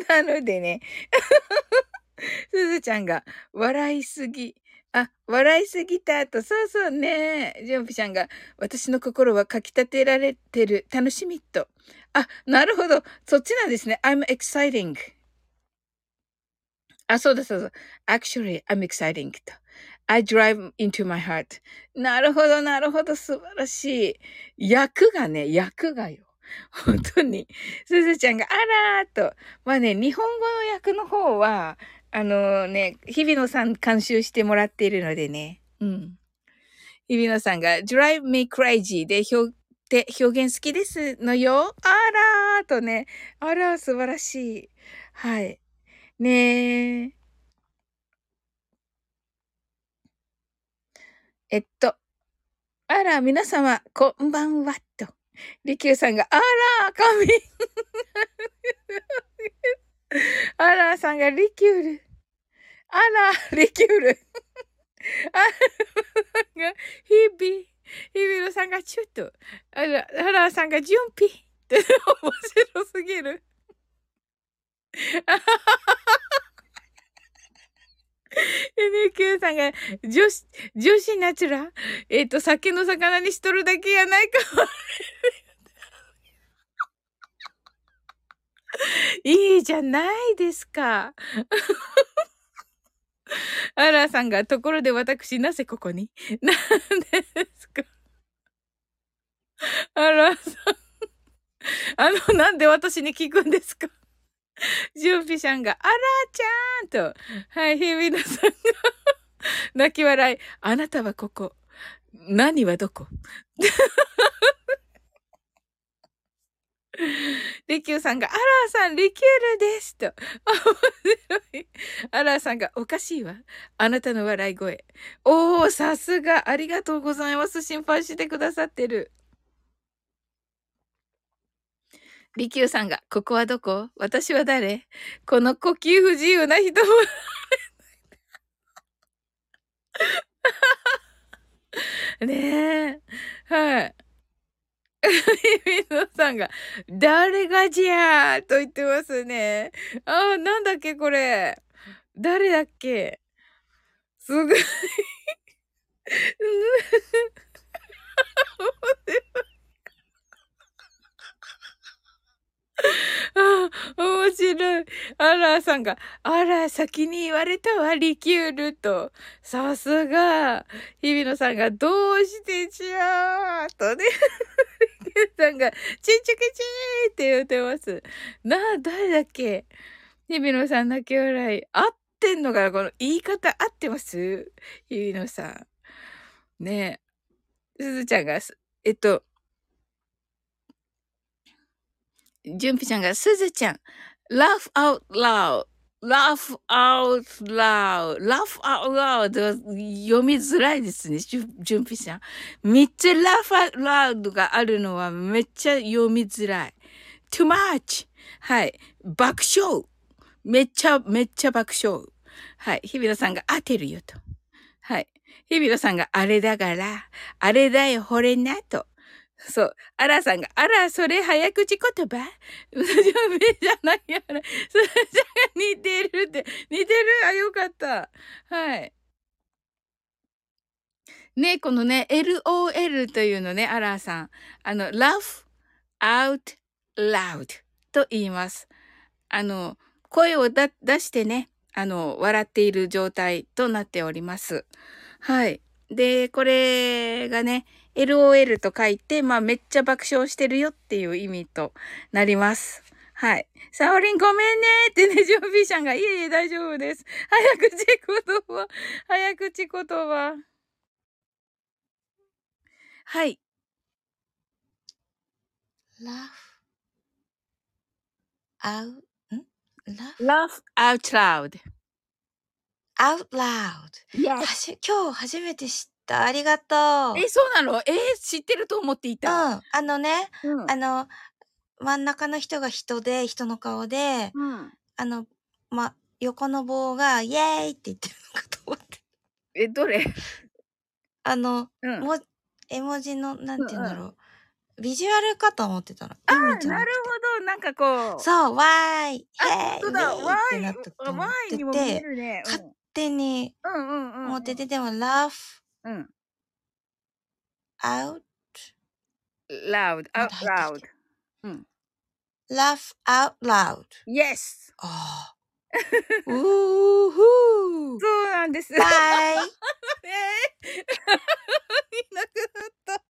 なのでね [LAUGHS] [LAUGHS] すずちゃんが、笑いすぎ。あ、笑いすぎた後、そうそうね。ジョンピちゃんが、私の心はかき立てられてる。楽しみと。あ、なるほど。そっちなんですね。I'm exciting. あ、そうだそうだ。actually, I'm exciting と。I drive into my heart. なるほど、なるほど。素晴らしい。役がね、役がよ。本当に。すずちゃんが、あらーと。まあね、日本語の訳の方は、あのね、日比野さん監修してもらっているのでね。うん。日比野さんが drive me crazy で表で表現好きですのよ。あらーとね。あら、素晴らしい。はい。ねえ。えっと、あら、皆様、こんばんは、と。りきゅうさんが、あら、神。あらさんが、リキュール。あら、リキュール。あらが、日々。日々のさんが、ちょっと。あら、あらさんが、準備。って、面白すぎる。NQ さんが、女子、女子ナチュラえっ、と、酒の魚にしとるだけやないか。[LAUGHS] いいじゃないですか。[LAUGHS] あらさんが、ところで私、なぜここに？[LAUGHS] なんですか？あらさん。あの、なんで私に聞くんですか？ジュンピシャンが、あらちゃんと、はい、日比野さんが、泣き笑い、あなたはここ。何はどこ？リキューさんが、アラーさん、リキュールですと。[LAUGHS] 面白い。アラーさんが、おかしいわ。あなたの笑い声。おー、さすが。ありがとうございます。心配してくださってる。リキューさんが、ここはどこ私は誰この呼吸不自由な人も [LAUGHS] ねえ。はい。[LAUGHS] 水野さんが、誰がじゃーと言ってますね。ああ、なんだっけ、これ。誰だっけすごい [LAUGHS] ああ、面白い。あらさんが、あら、先に言われたわ、リキュールと。さすが。日比野さんが、どうしてちゃーとね。リキューさんが、ちんちゅきちーって言ってます。なあ、誰だっけ？日比野さん泣き笑い。合ってんのかなこの言い方合ってます？日比野さん。ねえ。すずちゃんが、えっと、じゅんぴちゃんが、すずちゃん、laugh out loud, laugh out loud, laugh out loud 読みづらいですね、じゅんぴちゃん。めっちゃ laugh out loud があるのはめっちゃ読みづらい。too much. はい。爆笑。めっちゃ、めっちゃ爆笑。はい。日比野さんが当てるよと。はい。日比野さんがあれだから、あれだよ、ほれなと。そう。アラさんが、あら、それ早口言葉うじゃじゃないやら。[LAUGHS] それじゃ似てるって。似てる？あ、よかった。はい。ね、このね、LOL というのね、アラーさん。あの、laugh out loud と言います。あの、声を出してね、あの、笑っている状態となっております。はい。で、これがね、LOL と書いて、まあめっちゃ爆笑してるよっていう意味となります。はい。サオリンごめんねってね、ジョービーシャンが、いえいえ大丈夫です。早口言葉。早口言葉。はい。laugh out, ん？Laugh? Out loud. out loud. 今日初めて知った。ありがとう。え、そうなの？えー、知ってると思っていた。うん。あのね、うん、あの、真ん中の人が人で、人の顔で、うん、あの、ま、横の棒が、イエーイって言ってるのかと思って。え、どれ？[LAUGHS] あの、うん、も、絵文字の、なんて言うんだろう。うんうんビジュアルかと思ってたの。ああ、なるほど。なんかこう。そう、わーい。あ、そうだ、わーいってなったと思ってて、ね、勝手に思ってて、でも、ラフ、うん。out, loud, out loud. うん。laugh out loud. Yes! ああ。[LAUGHS] うーふー。そうなんです。バイ。え[LAUGHS] ー、いなくなった。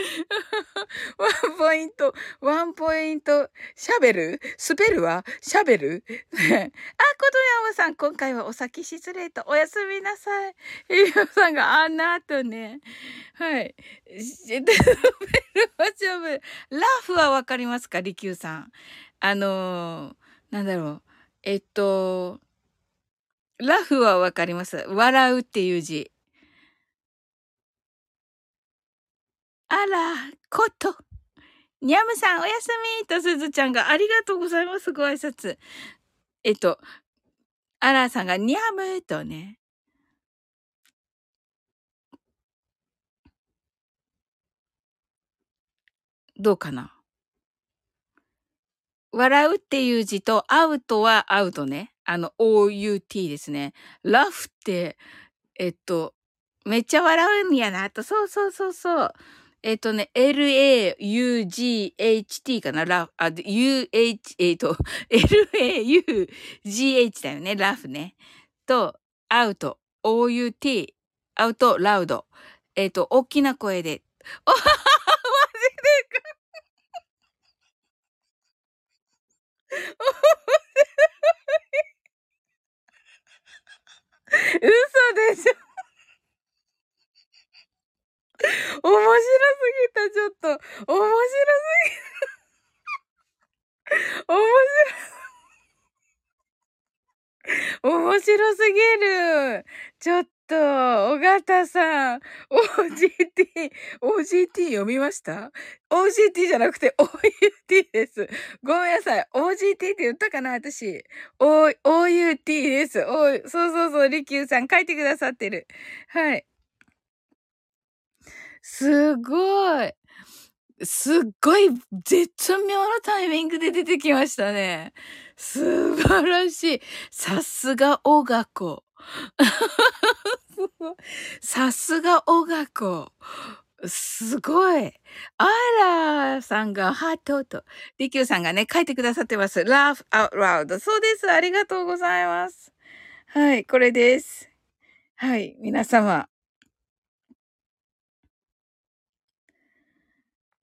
[LAUGHS] ワンポイント、ワンポイント、シャベルスペルはシャベルあ、ことやまさん、今回はお先失礼とおやすみなさい。ゆうさんがあんなとね。はい。スペルはシャベル。ラフはわかりますか？リキューさん。あのー、なんだろう。えっと、ラフはわかります。笑うっていう字。あら、こと。にゃむさん、おやすみとすずちゃんがありがとうございます。ご挨拶。えっと、あらさんがにゃむとね。どうかな笑うっていう字と、アウトはアウトね。あの、OUT ですね。ラフって、えっと、めっちゃ笑うんやなと。そうそうそうそう。えっとね、LAUGHT かな？ラあ、UH、えっと、LAUGH だよね。ラフね。と、アウト、OUT、アウト、ラウド。えっと、大きな声で。[LAUGHS] おははは、マジでか。[LAUGHS] 嘘でしょ [LAUGHS] 面白すぎた、ちょっと。面白すぎ、面白、面白すぎる。ちょっと、尾形さん、OGT、OGT 読みました ?OGT じゃなくて OUT です。ごめんなさい。OGT って言ったかな私。O、OUT です。お、そうそうそう、リキューさん書いてくださってる。はい。すごい。すっごい絶妙なタイミングで出てきましたね。素晴らしい。さすが小学校。[LAUGHS] さすが小学校。すごい。あらさんがハートと、リキューさんがね、書いてくださってます。laugh out loud。そうです。ありがとうございます。はい、これです。はい、皆様。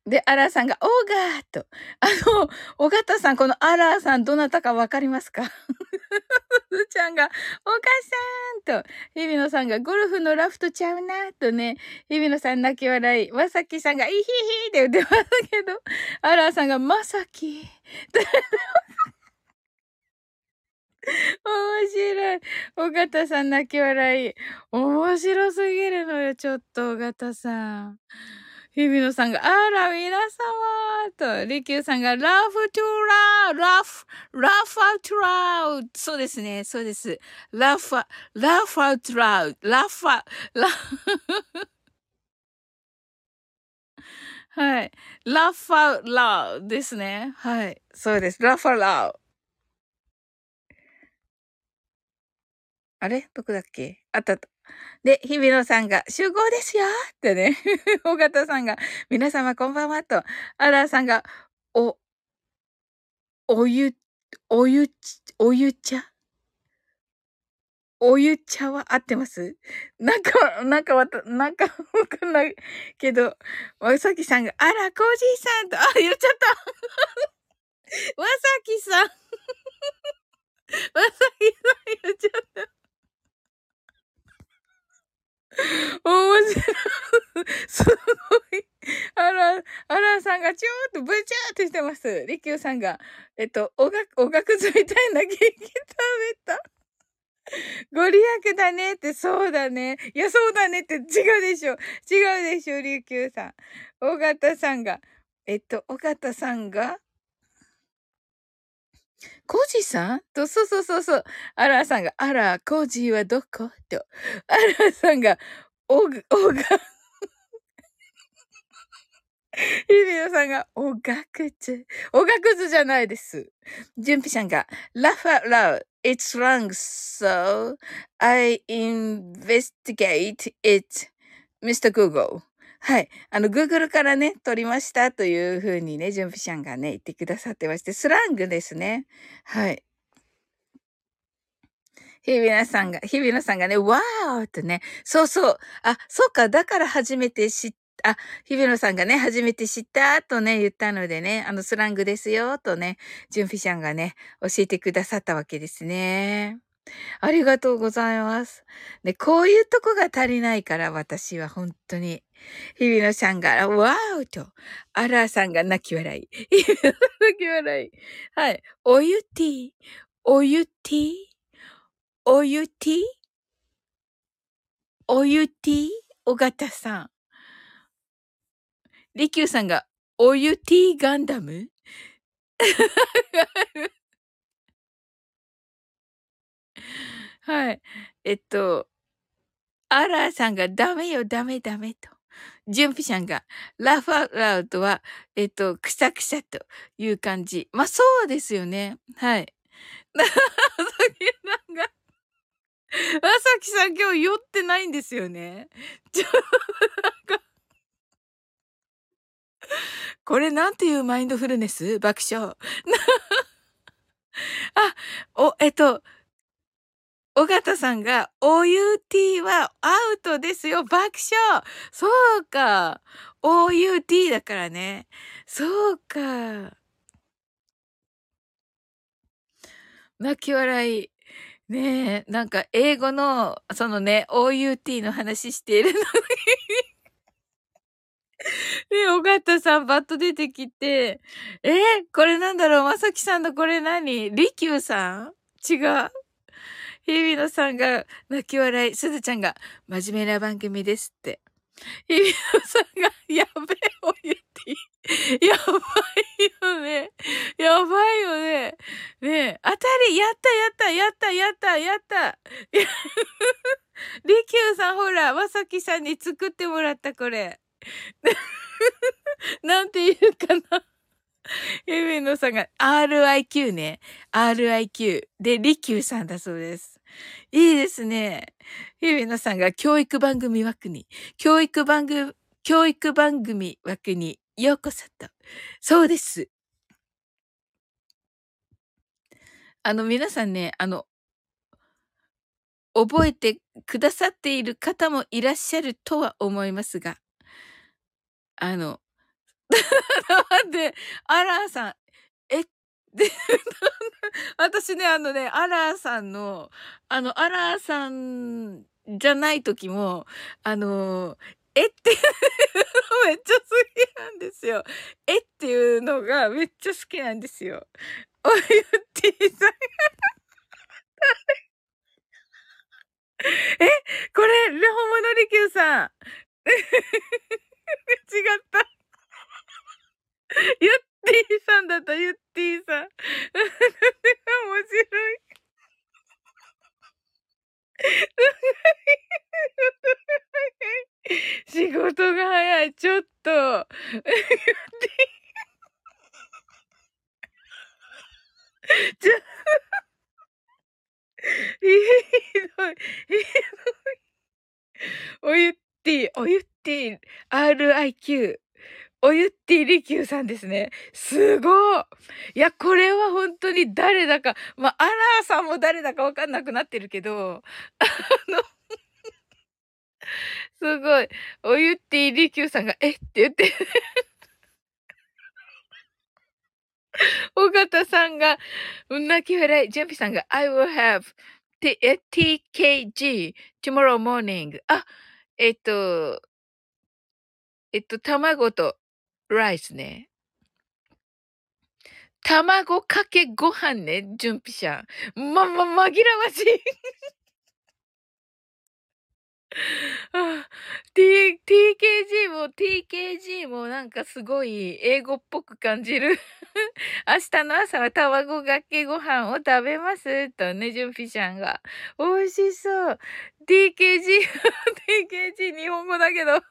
で、アラーさんが、オーガーと。あの、尾形さん、このアラーさん、どなたかわかりますか？すずちゃんが、お母さんと、日比野さんが、ゴルフのラフトちゃうな、とね、日比野さん泣き笑い、まさきさんが、イヒヒって言ってますけど、アラーさんが、まさき。面白い。尾形さん泣き笑い。面白すぎるのよ、ちょっと、尾形さん。日比野さんが、あら、皆様と、リキューさんが、ラフトゥラウ、ラフ、Laugh out loud そうですね、そうです。ラファ、ラフアウトラウラファ、ラ、はい。ラファラウですね。はい。そうです。ラファラウ。あれ？どこだっけ？あったあった。で、日比野さんが、集合ですよってね。[LAUGHS] 尾形さんが、皆様こんばんはと。アラーさんが、お、お湯、お湯、お湯茶お湯茶は合ってます？なんか、なんかわた、なんかわかんないけど、わさきさんが、あら、コージーさんと、あ、言っちゃった [LAUGHS] わさきさん [LAUGHS] わさきさん言っちゃった。面白い。すごい。あら、あらさんがちょっとブチャーってしてます。りきゅうさんが、えっと、おが、おがくずみたいなケーキ食べた。ご利益だねって、そうだね。いや、そうだねって違うでしょ。違うでしょ、りきゅうさん。尾形さんが、えっと、尾形さんが、コージさん？と、そうそうそうそう。アラーさんが、あら、コージーはどこ？と。アラーさんが、おぐ、おが、ヒビノさんが、おがくつ。おがくつじゃないです。ジュンピさんが、laugh out loud. It's wrong, so I investigate it, Mr. Google. はい。あの、Google からね、取りましたというふうにね、準備者がね、言ってくださってまして、スラングですね。はい。日比野さんが、日比野さんがね、わーってね、そうそう。あ、そうか、だから初めて知った、あ、日比野さんがね、初めて知ったとね、言ったのでね、あのスラングですよ、とね、準備者がね、教えてくださったわけですね。ありがとうございます。で、こういうとこが足りないから、私は本当に。日比野さんが、わーと、アラーさんが泣き笑い。泣き笑い。はい。おゆティー、おゆティー、おゆティー、おゆティー、おがたさん。リキューさんが、お湯ティーガンダム？[LAUGHS] はい。えっと、アラーさんがダメよ、ダメダメと。ジュンピさんが、ラファラウトは、えっと、くさくさという感じ。まあ、そうですよね。はい。まさきさんが、まさきさん今日酔ってないんですよね。ちょ、なんか、これなんていうマインドフルネス？爆笑。[LAUGHS] あ、お、えっと、尾形さんが、OUT はアウトですよ、爆笑そうか。OUT だからね。そうか。泣き笑い。ねえ、なんか英語の、そのね、OUT の話しているのにで、尾形さんバッと出てきて、えー、これなんだろうまさきさんのこれ何？リキューさん？違う日比野さんが泣き笑い、すずちゃんが真面目な番組ですって。日比野さんがやべえを言っていい。やばいよね。やばいよね。ねえ、当たりやったやったやったやったやった。リキューさんほら、まさきさんに作ってもらったこれ。[LAUGHS] なんて言うかな。エメノさんが RIQ ね。RIQ で、リキューさんだそうです。[LAUGHS] いいですね。日比野さんが教育番組枠に、教育番組、教育番組枠にようこそと。そうです。あの、皆さんね、あの、覚えてくださっている方もいらっしゃるとは思いますが、あの、なんで、アラーさん、え、で、[LAUGHS] 私ね、あのね、アラーさんの、あの、アラーさんじゃない時も、あの、えって [LAUGHS] めっちゃ好きなんですよ。えっていうのがめっちゃ好きなんですよ。おゆってぃさんえこれ、レホモノリキューさん。[LAUGHS] 違った。ゆってぃさんだった、ゆってぃさん。[LAUGHS] 面白 [LAUGHS] い。仕事が早い。ちょっと。[LAUGHS] ちょ、ひどい。ひどい。おゆってぃ、おゆってぃ、RIQ。おゆってぃりきゅうさんですね。すごい。や、これは本当に誰だか、まあ、アラーさんも誰だかわかんなくなってるけど、あの [LAUGHS] すごい。おゆってぃりきゅうさんが、えっ？て言って尾形さんが、泣き笑い。ジェンピさんが、I will have t TKG tomorrow morning. あ、えっと、えっと、卵とライスね。卵かけご飯ね、準備者。ま、ま、紛らわしい。[LAUGHS] T、TKG も TKG もなんかすごい英語っぽく感じる。[LAUGHS] 明日の朝は卵かけご飯を食べますとね、準備者が。美味しそう。TKG、[LAUGHS] TKG 日本語だけど。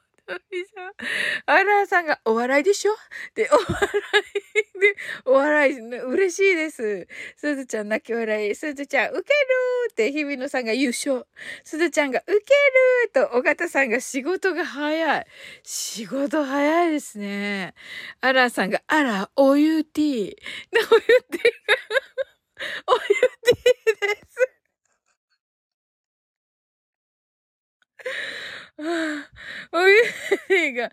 アラーさんがお笑いでしょ？で、お笑いで、お笑い、嬉しいです。すずちゃん泣き笑い。すずちゃん、ウケるって日比野さんが優勝。すずちゃんがウケると、尾形さんが仕事が早い。仕事早いですね。アラーさんが、あら、おゆティー。おゆティー。おゆティーです。[LAUGHS] おゆが、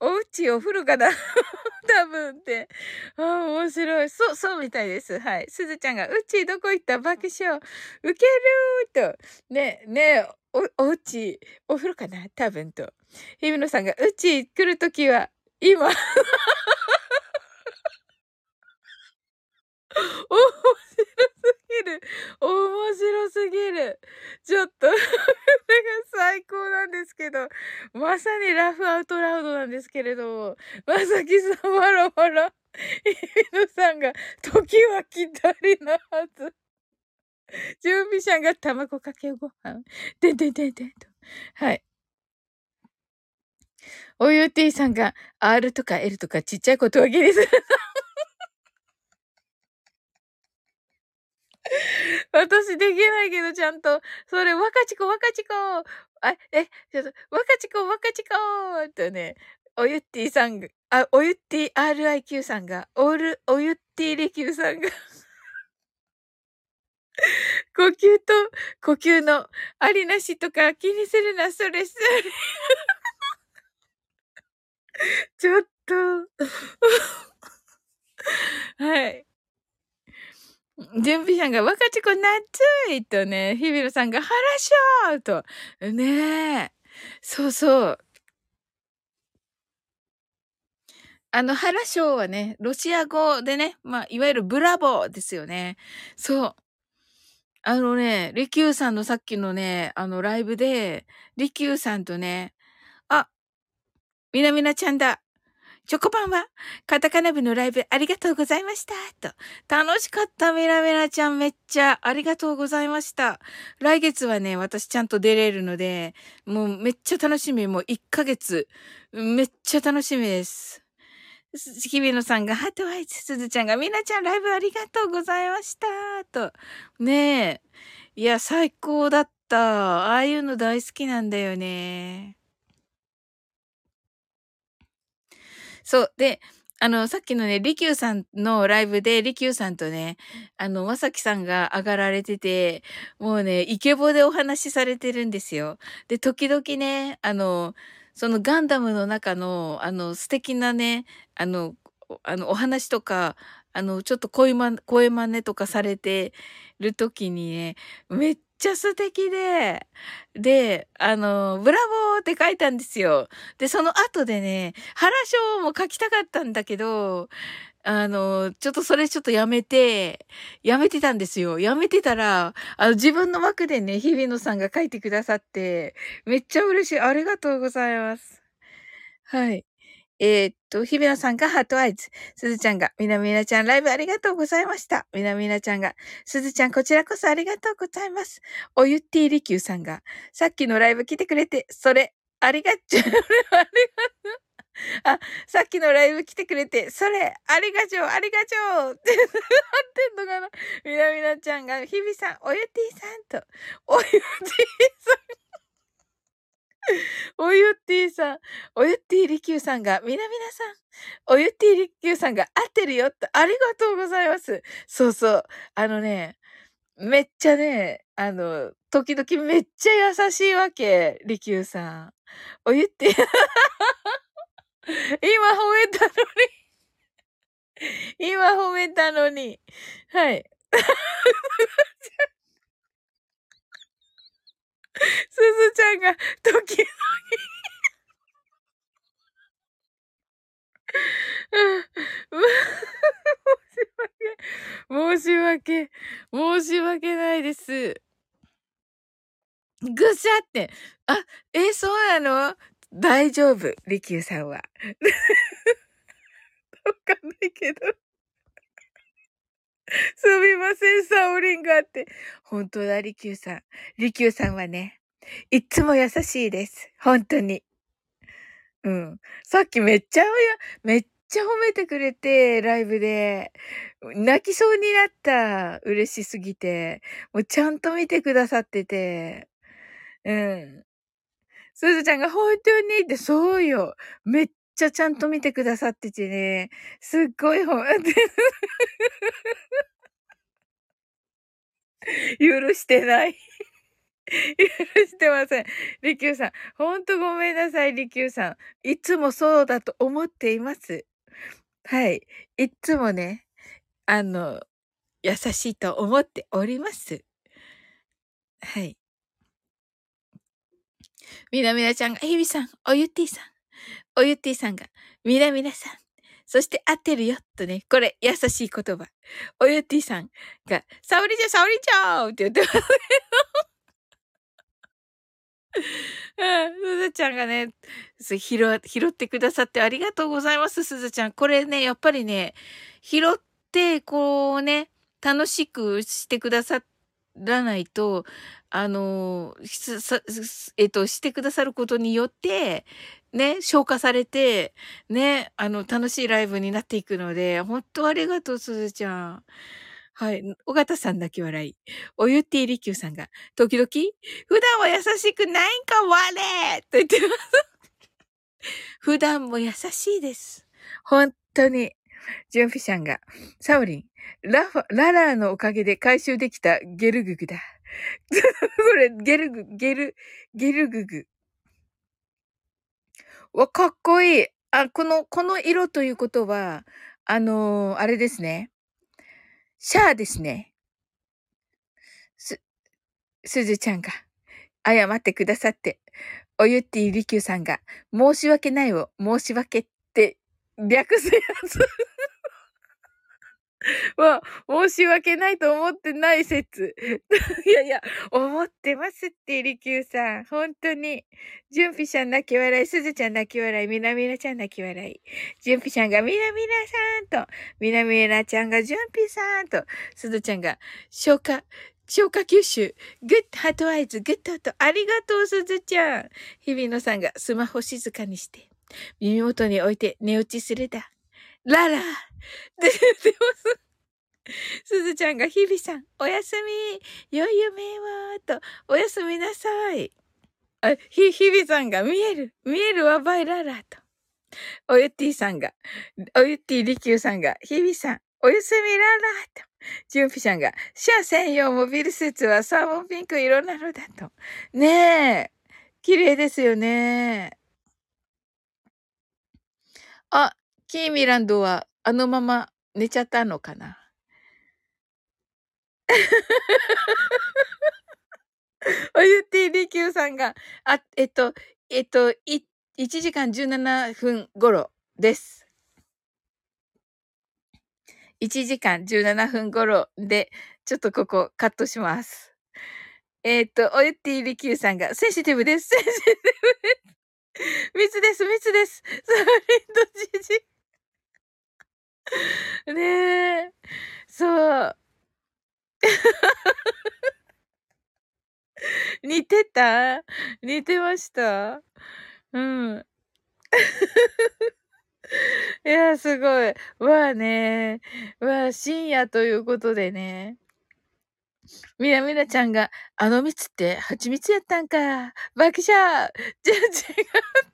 おうちお風呂かな [LAUGHS] 多分って。ああ、面白い。そう、そうみたいです。はい。すずちゃんが、うちどこ行った爆笑。ウケるーと。ね、ねお、おうち、お風呂かな多分と。ひびのさんが、うち来るときは、今。お [LAUGHS] 面白すぎる。面白すぎる。ちょっと [LAUGHS] それが最高なんですけど。まさにラフアウトラウドなんですけれども、まさきさんわらわら、イヌさんが、時は来たりなはず。準備者が卵かけご飯。でんでんでんでんと。はい。おゆうてぃさんが R とか L とかちっちゃいことを気にする。[LAUGHS] 私できないけど、ちゃんと、それ、若ちこ、若ちこ、あ、え、ちょっと、若ちこ、若ちこ。とね、おゆってぃさんが、あ、おゆってぃ RIQ さんが、おる、おゆってぃレキューさんが。[LAUGHS] 呼吸と呼吸のありなしとか気にするな、それ、それ。ちょっと。[LAUGHS] はい。準備者が若ちこ夏いとね、日比野さんが腹しょーと。ねえ。そうそう。あの、腹しょうはね、ロシア語でね、まあ、いわゆるブラボーですよね。そう。あのね、リキューさんのさっきのね、あの、ライブで、リキューさんとね、あ、みなみなちゃんだ。チョコパンは、カタカナ部のライブありがとうございました。と。楽しかった、メラメラちゃんめっちゃありがとうございました。来月はね、私ちゃんと出れるので、もうめっちゃ楽しみ。もう1ヶ月。めっちゃ楽しみです。日比野さんが、ハートワイズ、すずちゃんが、みなちゃんライブありがとうございました。と。ねえ。いや、最高だった。ああいうの大好きなんだよね。そう。で、あの、さっきのね、リキューさんのライブで、リキューさんとね、あの、まさきさんが上がられてて、もうね、イケボでお話しされてるんですよ。で、時々ね、あの、そのガンダムの中の、あの、素敵なね、あの、あの、お話とか、あの、ちょっと声ま、声真似とかされてる時にね、めっちゃ素敵で、で、あの、ブラボーって書いたんですよ。で、その後でね、原章も書きたかったんだけど、あの、ちょっとそれちょっとやめて、やめてたんですよ。やめてたら、あの、自分の枠でね、日比野さんが書いてくださって、めっちゃ嬉しい。ありがとうございます。はい。えー、っと、日比野さんがハートアイズ。すずちゃんが、みなみなちゃんライブありがとうございました。みなみなちゃんが、すずちゃんこちらこそありがとうございます。おゆってぃりきゅうさんが、さっきのライブ来てくれて、それ、ありがちゅう。ありがとう。あ、さっきのライブ来てくれて、それ、ありがちょう、ありがちょうってなってんのかなみなみなちゃんが、日比さん、おゆてぃさんと、おゆてぃさん。おゆってぃさん、おゆってぃりきゅうさんが、みなみなさん、おゆってぃりきゅうさんが合ってるよって、ありがとうございます。そうそう。あのね、めっちゃね、あの、時々めっちゃ優しいわけ、りきゅうさん。おゆって、[LAUGHS] 今褒めたのに今褒めたのに。はい。すずちゃんが時々 [LAUGHS] 申し訳、申し訳申し訳ないです。ぐしゃって。あ、え、そうなの？大丈夫、りきゅうさんは。[LAUGHS] わかんないけど。[LAUGHS] すみません、サオリンがあって。本当だ、リキューさん。リキューさんはね、いっつも優しいです。本当に。うん。さっきめっちゃ、めっちゃ褒めてくれて、ライブで。泣きそうになった。嬉しすぎて。もうちゃんと見てくださってて。うん。すずちゃんが本当にって、そうよ。めっちゃちゃんと見てくださっててね。すっごいほ、[LAUGHS] 許してない。[LAUGHS] 許してません。りきゅうさん。ほんとごめんなさい、りきゅうさん。いつもそうだと思っています。はい。いつもね、あの、優しいと思っております。はい。みなみなちゃんが、ひびさん、おゆってぃさん。おゆってぃさんが、みなみなさん。そして合ってるよ、とね。これ、優しい言葉。おゆってぃさんが、沙織ちゃん、沙織ちゃんって言ってますけど。うん、すずちゃんがね、拾拾ってくださってありがとうございます、すずちゃん。これね、やっぱりね、拾って、こうね、楽しくしてくださらないと、あの、えっと、してくださることによって、ね、消化されて、ね、あの、楽しいライブになっていくので、本当ありがとう、すずちゃん。はい。尾形さん泣き笑い。おゆってぃりきゅうさんが、時々、普段は優しくないんか、我と言ってます。普段も優しいです。本当に。ジュンフィシャンが、サオリン、ラファ、ララーのおかげで回収できたゲルググだ。[LAUGHS] これ、ゲルグ、ゲル、ゲルググ。わ、かっこいい。あ、この、この色ということは、あのー、あれですね。シャアですね。す、すずちゃんが、謝ってくださって、おゆってぃりきゅうさんが、申し訳ないを申し訳って略すやつ。[LAUGHS] は、申し訳ないと思ってない説。[LAUGHS] いやいや、思ってますって、リキューさん。本当に。ジュンピシャン泣き笑い、すずちゃん泣き笑い、みなみなちゃん泣き笑い。ジュンピシャンがみなみなさんと、みなみなちゃんがジュンピさんと、すずちゃんが消化、消化吸収。 Good heart eyes、good と、ありがとう、すずちゃん。日比野さんがスマホ静かにして、耳元に置いて寝落ちするだ。ララ [LAUGHS] で、でもすずちゃんが日々さん、おやすみ、良い夢は、と、おやすみなさい。あ、ひ、日々さんが見える、見えるわばいらら、と。おゆってぃさんが、おゆってぃりきゅうさんが、日々さん、おやすみらら、と。ジュンピさんが、シャア専用モビルスーツはサーモンピンク色なのだと。ねえ。綺麗ですよね。あ、キーミランドはあのまま寝ちゃったのかな？[LAUGHS] おゆてぃりきゅうさんが、あ、えっと、えっと、い、1時間17分頃です。1時間17分頃で、ちょっとここカットします。えっと、おゆってぃりきゅうさんが、センシティブです。センシティブです。密です、密です。サーリンドジジ。[LAUGHS] ねえ。そう。[LAUGHS] 似てた？似てました？うん。[LAUGHS] いや、すごい。わあね。わあ、深夜ということでね。みなみなちゃんが、あの蜜って蜂蜜やったんか。爆笑じゃ、違う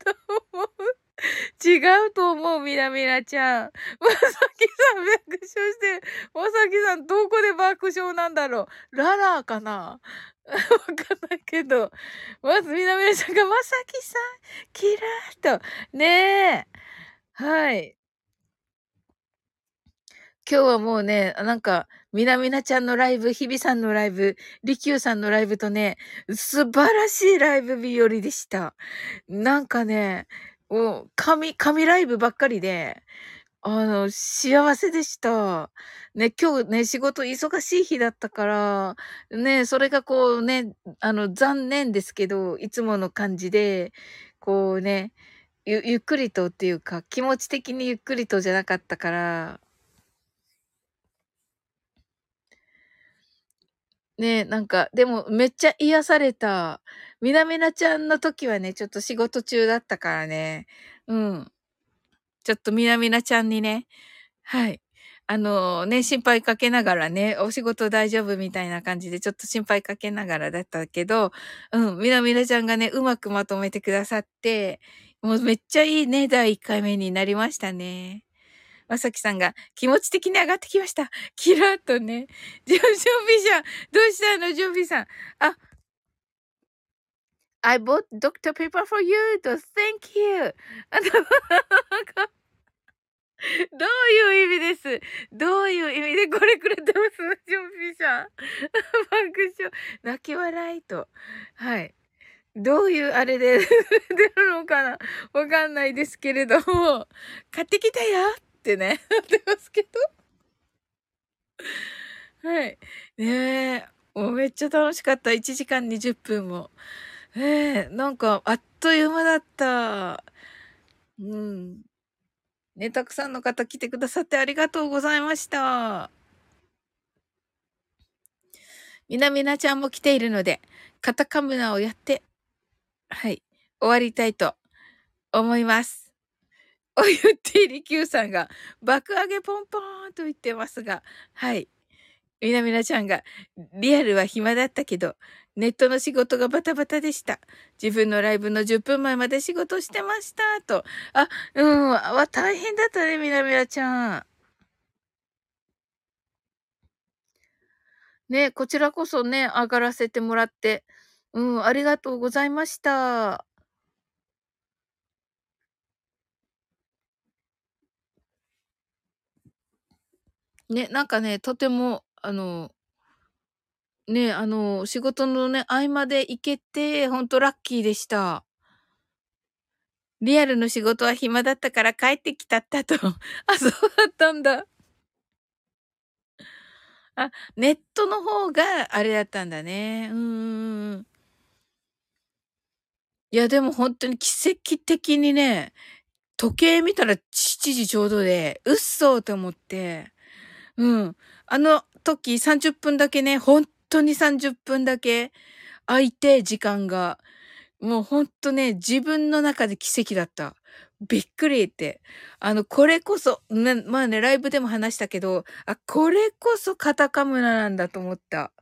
と思う。[LAUGHS] 違うと思う、みなみなちゃん。まさきさん爆笑してる。まさきさんどこで爆笑なんだろう。ララーかな？[LAUGHS] わかんないけど。まずみなみなちゃんがまさきさん、キラーと。ねえ。はい。今日はもうね、なんか、みなみなちゃんのライブ、ひびさんのライブ、りきゅうさんのライブとね、素晴らしいライブ日和でした。なんかね、うん、神、神ライブばっかりで、あの、幸せでした。ね、今日ね、仕事忙しい日だったから、ね、それがこうね、あの、残念ですけど、いつもの感じで、こうね、ゆ、ゆっくりとっていうか、気持ち的にゆっくりとじゃなかったから、ね、なんか、でもめっちゃ癒された。みなみなちゃんの時はね、ちょっと仕事中だったからね。うん。ちょっとみなみなちゃんにね、はい。あのね、心配かけながらね、お仕事大丈夫みたいな感じでちょっと心配かけながらだったけど、うん、みなみなちゃんがね、うまくまとめてくださって、もうめっちゃいいね、第1回目になりましたね。まさきさんが気持ち的に上がってきました。キラッとね。[LAUGHS] ジョ、ジョンビさん。どうしたのジョンビさん？あ、I bought Dr. Pepper for you と Thank you. [LAUGHS] どういう意味です？どういう意味でこれくれてます？ジョンピシャン。[LAUGHS] 爆笑。泣き笑いと。はい。どういうあれで出るのかな？わかんないですけれども、買ってきたよってね、[LAUGHS] なってますけど。はい。ねえ。もうめっちゃ楽しかった。1時間20分も。ええなんか、あっという間だった。うん。ね、たくさんの方来てくださってありがとうございました。みなみなちゃんも来ているので、カタカムナをやって、はい、終わりたいと思います。おゆってりきゅうさんが爆上げポンポーンと言ってますが、はい。みなみなちゃんが、リアルは暇だったけど、ネットの仕事がバタバタでした。自分のライブの10分前まで仕事してました。と。あ、うん、わ、大変だったね、みなみなちゃん。ね、こちらこそね、上がらせてもらって、うん、ありがとうございました。ね、なんかね、とても、あの、ね、あの、仕事のね、合間で行けて、ほんとラッキーでした。リアルの仕事は暇だったから帰ってきたったと。[LAUGHS] あ、そうだったんだ。あ、ネットの方があれだったんだね。うーん。いや、でも本当に奇跡的にね、時計見たら7時ちょうどで、うっそーと思って。うん。あの時30分だけね、本当に30分だけ空いて、時間が。もうほんとね、自分の中で奇跡だった。びっくりって。あの、これこそ、ね、まあね、ライブでも話したけど、あ、これこそカタカムラなんだと思った。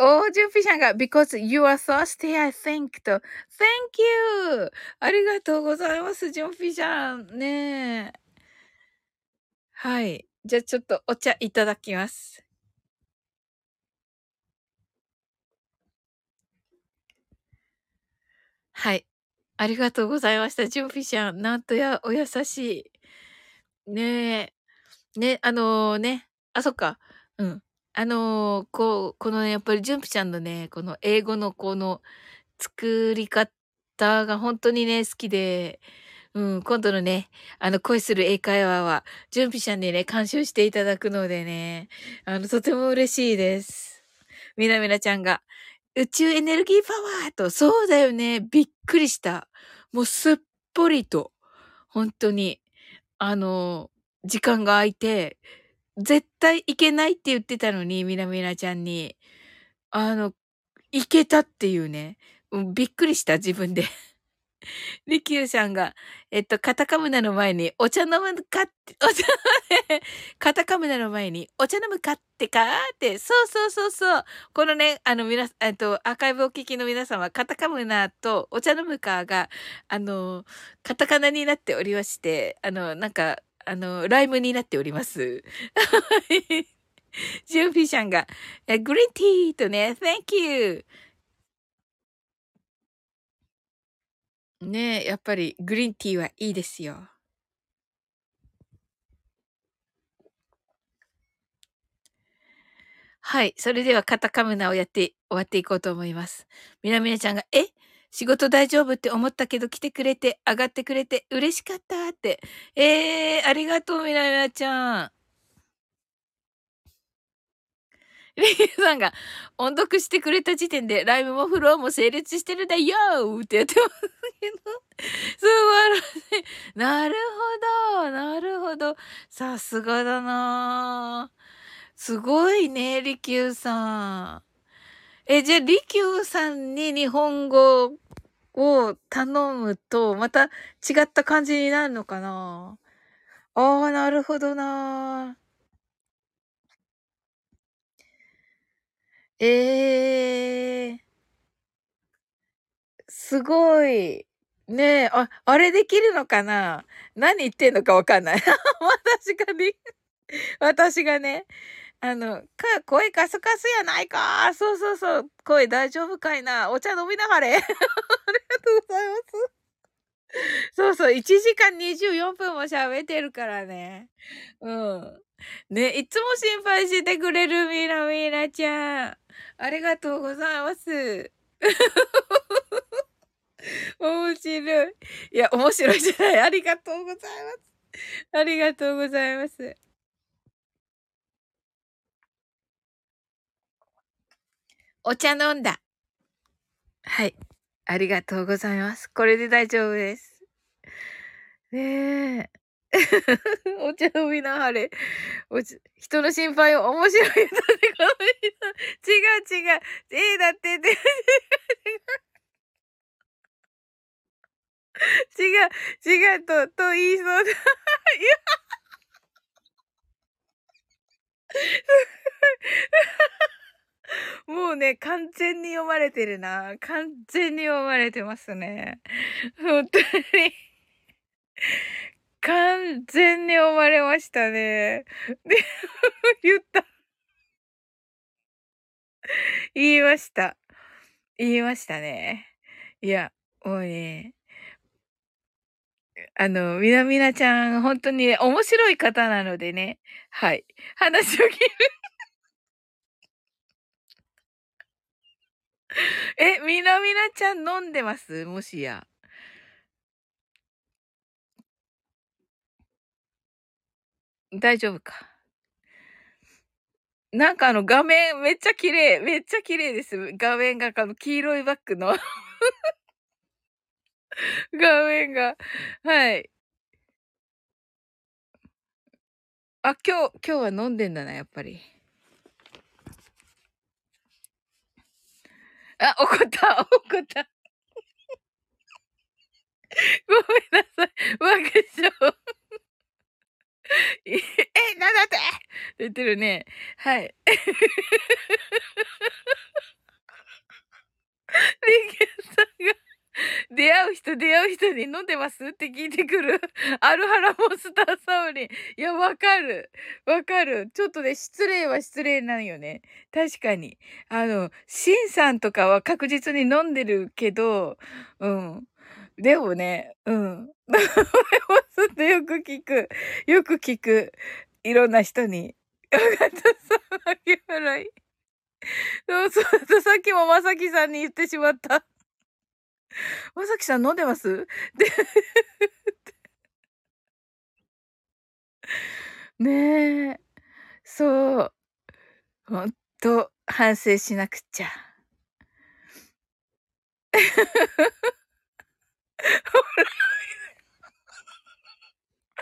おー、ジュンピさんが、because you are thirsty, I think と。Thank you! ありがとうございます、ジュンピさん。ねえ。はい。じゃあちょっとお茶いただきます。はい。ありがとうございました。ジュンピさん。なんとや、お優しい。ねえ。ね、あのーね。あ、そっか。うん。あのーこう、このね、やっぱりジュンピちゃんのね、この英語のこの作り方が本当にね、好きで、うん、今度のね、あの、恋する英会話は、ジュンピちゃんにね、監修していただくのでね、あの、とても嬉しいです。みなみなちゃんが、宇宙エネルギーパワーと、そうだよね、びっくりした。もうすっぽりと、本当に、あの、時間が空いて、絶対行けないって言ってたのに、みなみなちゃんに。あの、行けたっていうね。うびっくりした、自分で。リキューさんが、えっと、カタカムナの前に、お茶飲むかって、お茶、カタカムナの前に、お茶飲むかってかって、そうそうそうそう。このね、あの、みな、えっと、アーカイブお聞きの皆様、カタカムナとお茶飲むかが、あの、カタカナになっておりまして、あの、なんか、あの、ライムになっております。[LAUGHS] ジュンフィシャンが、グリーンティーとね、Thank you! ねえ、やっぱりグリーンティーはいいですよ。はい。それではカタカムナをやって終わっていこうと思います。みなみなちゃんが、え仕事大丈夫って思ったけど来てくれて、上がってくれて嬉しかったって。えー、ありがとうみなみなちゃん。[LAUGHS] リキさんが、音読してくれた時点で、ライブもフローも成立してるだよーってやってますけど。素晴らしい。[LAUGHS] なるほど。なるほど。さすがだなすごいね、リキューさん。え、じゃあ、リキューさんに日本語を頼むと、また違った感じになるのかな？ああ、なるほどなええすごい。ねえ、あ、あれできるのかな？何言ってんのかわかんない。[LAUGHS] 私がね、私がね、あの、か、声カスカスやないか。そうそうそう。声大丈夫かいな。お茶飲みなはれ。[LAUGHS] ありがとうございます。そうそう。1時間24分も喋ってるからね。うん。ね、いつも心配してくれるみなみなちゃん。ありがとうございます。[LAUGHS] 面白い。いや、面白いじゃない。ありがとうございます。ありがとうございます。お茶飲んだ。はい。ありがとうございます。これで大丈夫です。ねえ。[LAUGHS] お茶飲みなはれ。おち人の心配を面白い歌でこの人。違う違う。ええだってって。[LAUGHS] 違う、違うと、と言いそうだ。いや。[LAUGHS] [LAUGHS] もうね、完全に読まれてるな。完全に読まれてますね。本当に。完全に読まれましたね。で、[LAUGHS] 言った。言いました。言いましたね。いや、もうね。あの、みなみなちゃん、本当に面白い方なのでね。はい。話を聞いて [LAUGHS] え、みなみなちゃん飲んでます？もしや。大丈夫か。なんかあの画面めっちゃ綺麗。めっちゃ綺麗です。画面があの黄色いバッグの [LAUGHS] 画面が。はい。あ、今日、今日は飲んでんだな、やっぱり。あ、怒った、怒った。ごめんなさい。ワクション。え、なんだって？言ってるね。はい。[LAUGHS] リキューさんが、[LAUGHS] 出会う人出会う人に飲んでます？って聞いてくる。[LAUGHS] アルハラモンスターサウリン。いや、わかる。わかる。ちょっとね、失礼は失礼なんよね。確かに。あの、シンさんとかは確実に飲んでるけど、うん。でもね、うん。[LAUGHS] でもちょっとよく聞く。よく聞く。いろんな人に。よかった、さ、泣き笑い。そうそうそう、さっきもまさきさんに言ってしまった。[LAUGHS] まさきさん飲んでます？で、[LAUGHS] ねえ。そう。ほんと、反省しなくちゃ。ほ [LAUGHS] ら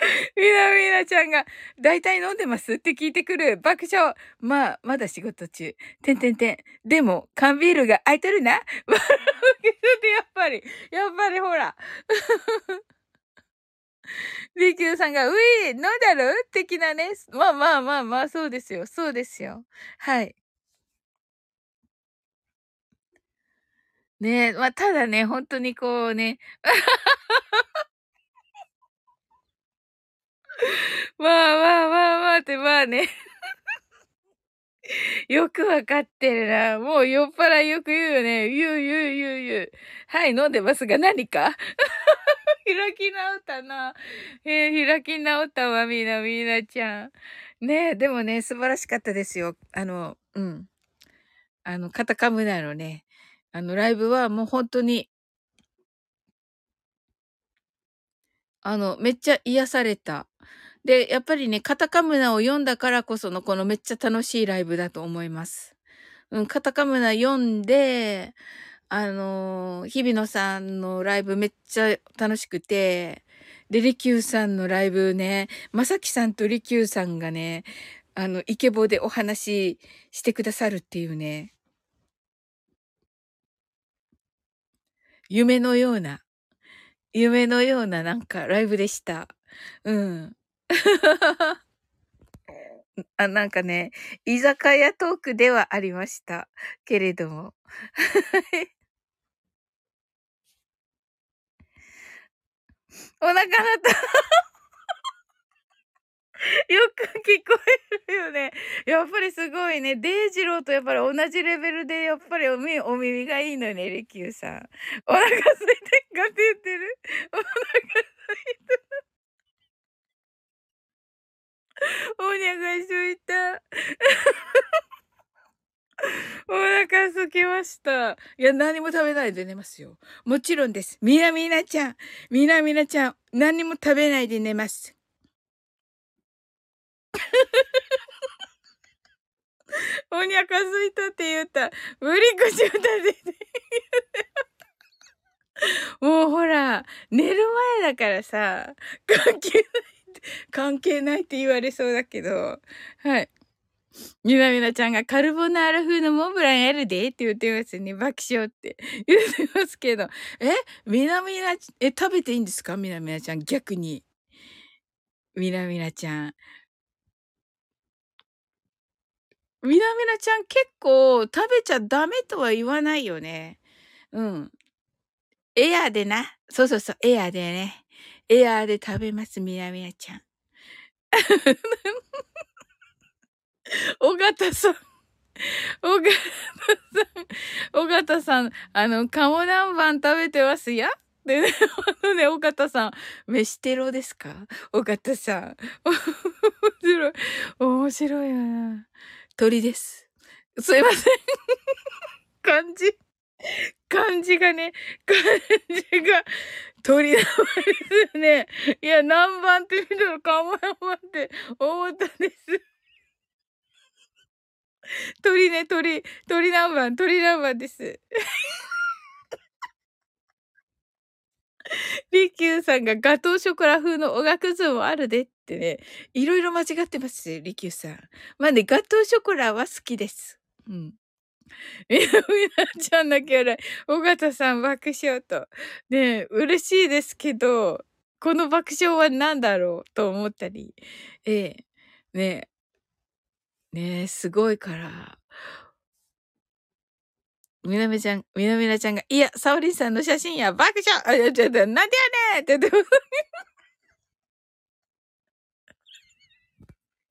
[LAUGHS] みなみなちゃんが、だいたい飲んでます？って聞いてくる。爆笑。まあ、まだ仕事中。てんてんてん。でも、缶ビールが空いとるな。[LAUGHS] やっぱり、やっぱりほら。[LAUGHS] リキューさんが、うい、飲んだろ的なね。まあまあまあまあ、そうですよ。そうですよ。はい。ねえ、まあ、ただね、本当にこうね。[LAUGHS] まあまあまあまあって、まあね。[LAUGHS] よくわかってるな。もう酔っ払いよく言うよね。言う言う言う言う。はい、飲んでますが何か？[LAUGHS] 開き直ったな。えー、開き直ったわ、みなみなちゃん。ねえ、でもね、素晴らしかったですよ。あの、うん。あの、カタカムナのね、あの、ライブはもう本当に、あの、めっちゃ癒された。で、やっぱりね、カタカムナを読んだからこそのこのめっちゃ楽しいライブだと思います。うん、カタカムナ読んで、あのー日比野さんのライブめっちゃ楽しくて、で、リキューさんのライブね、まさきさんとリキューさんがね、あの、イケボでお話ししてくださるっていうね、夢のような、夢のようななんかライブでした。うん。[LAUGHS] あ、なんかね、居酒屋トークではありました。けれども。[LAUGHS] お腹鳴った。[LAUGHS] よく聞こえるよね。やっぱりすごいね。デイジローとやっぱり同じレベルで、やっぱりお耳お耳がいいのね、リキューさん。お腹空いてんかって言ってる？お腹空いてる。お腹すいた。お腹空きました。いや、何も食べないで寝ますよ。もちろんです。みなみなちゃん。みなみなちゃん。何も食べないで寝ます。[LAUGHS] おにゃかすいたって言った。ぶり口を立てて。[LAUGHS] もうほら、寝る前だからさ、関係ない、関係ないって言われそうだけど、はい。みなみなちゃんがカルボナーラ風のモンブランやるでって言ってますね。爆笑って言ってますけど。え？みなみな、え、食べていいんですか？みなみなちゃん。逆に。みなみなちゃん。みなみなちゃん結構食べちゃダメとは言わないよね。うん。エアーでな。そうそうそう、エアーでね。エアーで食べます、みなみなちゃん。[LAUGHS] 尾形さん。尾形さん。尾形さん、あの、鴨南蛮食べてます？やでね、あのね、尾形さん、飯テロですか？尾形さん。面白い。面白いよな。鳥です。すいません。漢字。漢字がね、漢字が鳥なんですよね。いや、何番って見たら鴨南蛮って思ったんです。鳥ね、鳥、鳥何番、鳥何番です。リキューさんがガトーショコラ風のおがくずもあるでってね、いろいろ間違ってますリキューさん。まあね、ガトーショコラは好きです。うん。みなみなちゃんだけ笑い。尾形さん爆笑と。ね嬉しいですけど、この爆笑は何だろうと思ったり。ええねえねえ、すごいから。みなみちゃん、みなみなちゃんが、いや、サオリンさんの写真や爆笑あ、いや、ちょっと、なんでやねんって、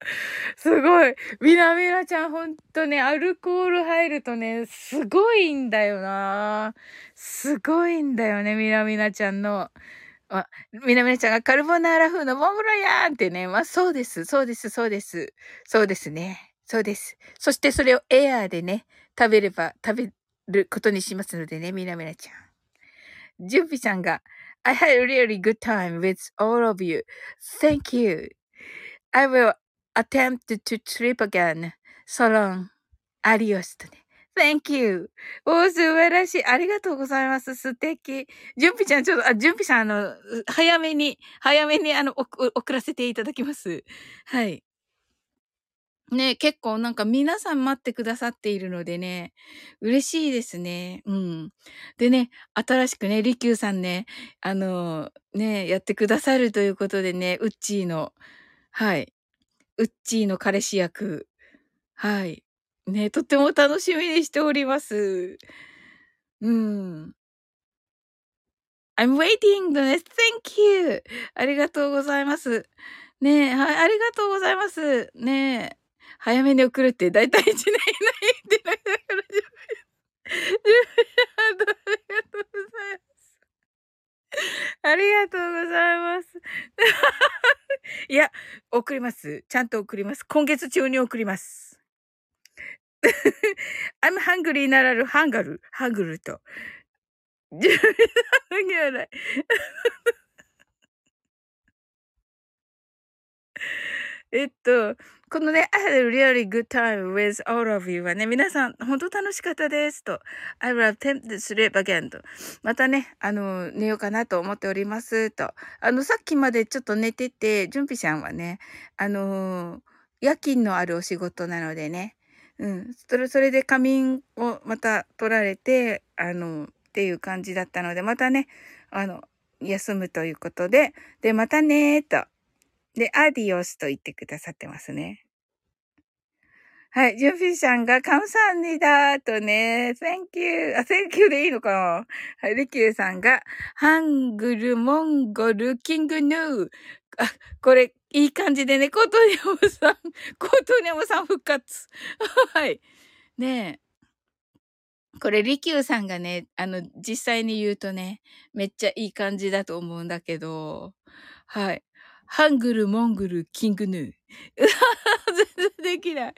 [LAUGHS] すごい。みなみなちゃん、ほんとね、アルコール入るとね、すごいんだよな。すごいんだよね、みなみなちゃんの。あ、みなみなちゃんがカルボナーラ風のモンブランやんってね。まあ、そうです。そうです。そうです。そうですね。そうです。そしてそれをエアーでね、食べれば、食べることにしますのでね、みなみなちゃん。ジュンピさんが、I had a really good time with all of you. Thank you. I will attempt to trip again. So long. Adios とね。Thank you. おー素晴らしい。ありがとうございます。素敵。ジュンピちゃん、ちょっと、あ、ジュンピさん、あの、早めに、早めに、あの、送らせていただきます。はい。ね、結構なんか皆さん待ってくださっているのでね、嬉しいですね。うん。でね、新しくね、リキューさんね、あの、ね、やってくださるということでね、ウッチーの、はい。ウッチーの彼氏役。はい。ね、とっても楽しみにしております。うん。I'm waiting のね、Thank you! ありがとうございます。ねはい、ありがとうございます。ね早めに送るって大体1年以内ってないだから、[LAUGHS] ありがとうございます。[LAUGHS] ありがとうございます。[LAUGHS] いや、送ります。ちゃんと送ります。今月中に送ります。[LAUGHS] I'm hungry ならぬハンガル、ハングルと。えっと、このね、I had a really good time with all of you はね、皆さん、本当楽しかったですと。I will attempt to sleep again と。またね、あの、寝ようかなと思っておりますと。あの、さっきまでちょっと寝てて、純ぴちゃんはね、あの、夜勤のあるお仕事なのでね、うん、それ、それで仮眠をまた取られて、あの、っていう感じだったので、またね、あの、休むということで、で、またねーと。で、アディオスと言ってくださってますね。はい。ジュンフィーさんが、カムサンニだとね、Thank you. あ、Thank you でいいのかなはい。リキューさんが、ハングル、モンゴル、キングヌー。あ、これ、いい感じでね、コートニャムさん、コートニャムさん復活。[LAUGHS] はい。ねえ。これ、リキューさんがね、あの、実際に言うとね、めっちゃいい感じだと思うんだけど、はい。ハングル、モングル、キングヌー。全然できない。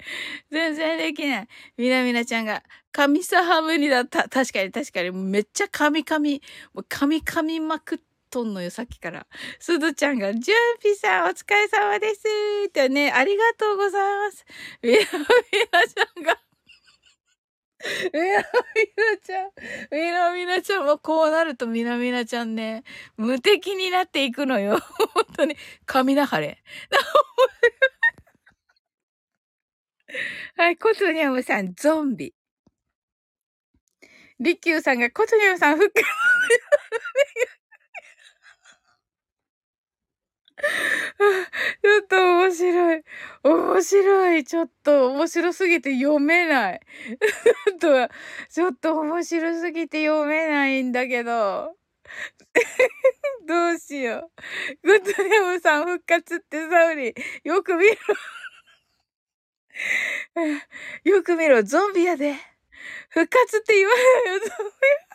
全然できない。みなみなちゃんが、神サハムニだった。確かに確かに。めっちゃ神神、もう神神まくっとんのよ、さっきから。すずちゃんが、ジュンピさん、お疲れ様です。ってね、ありがとうございます。みなみなちゃんが、みなみなちゃん、みなみなちゃんもこうなるとみなみなちゃんね、無敵になっていくのよ。[LAUGHS] 本当に、神なはれ。[LAUGHS] はい、コトニャムさん、ゾンビ。リキューさんが、コトニャムさん、復活。[LAUGHS] ちょっと面白い。面白い。ちょっと面白すぎて読めない。ちょっと、ちょっと面白すぎて読めないんだけど。[LAUGHS] どうしよう。グッドネムさん復活ってサウリ。よく見ろ。[LAUGHS] よく見ろ。ゾンビやで。復活って言わないよ、ゾンビ。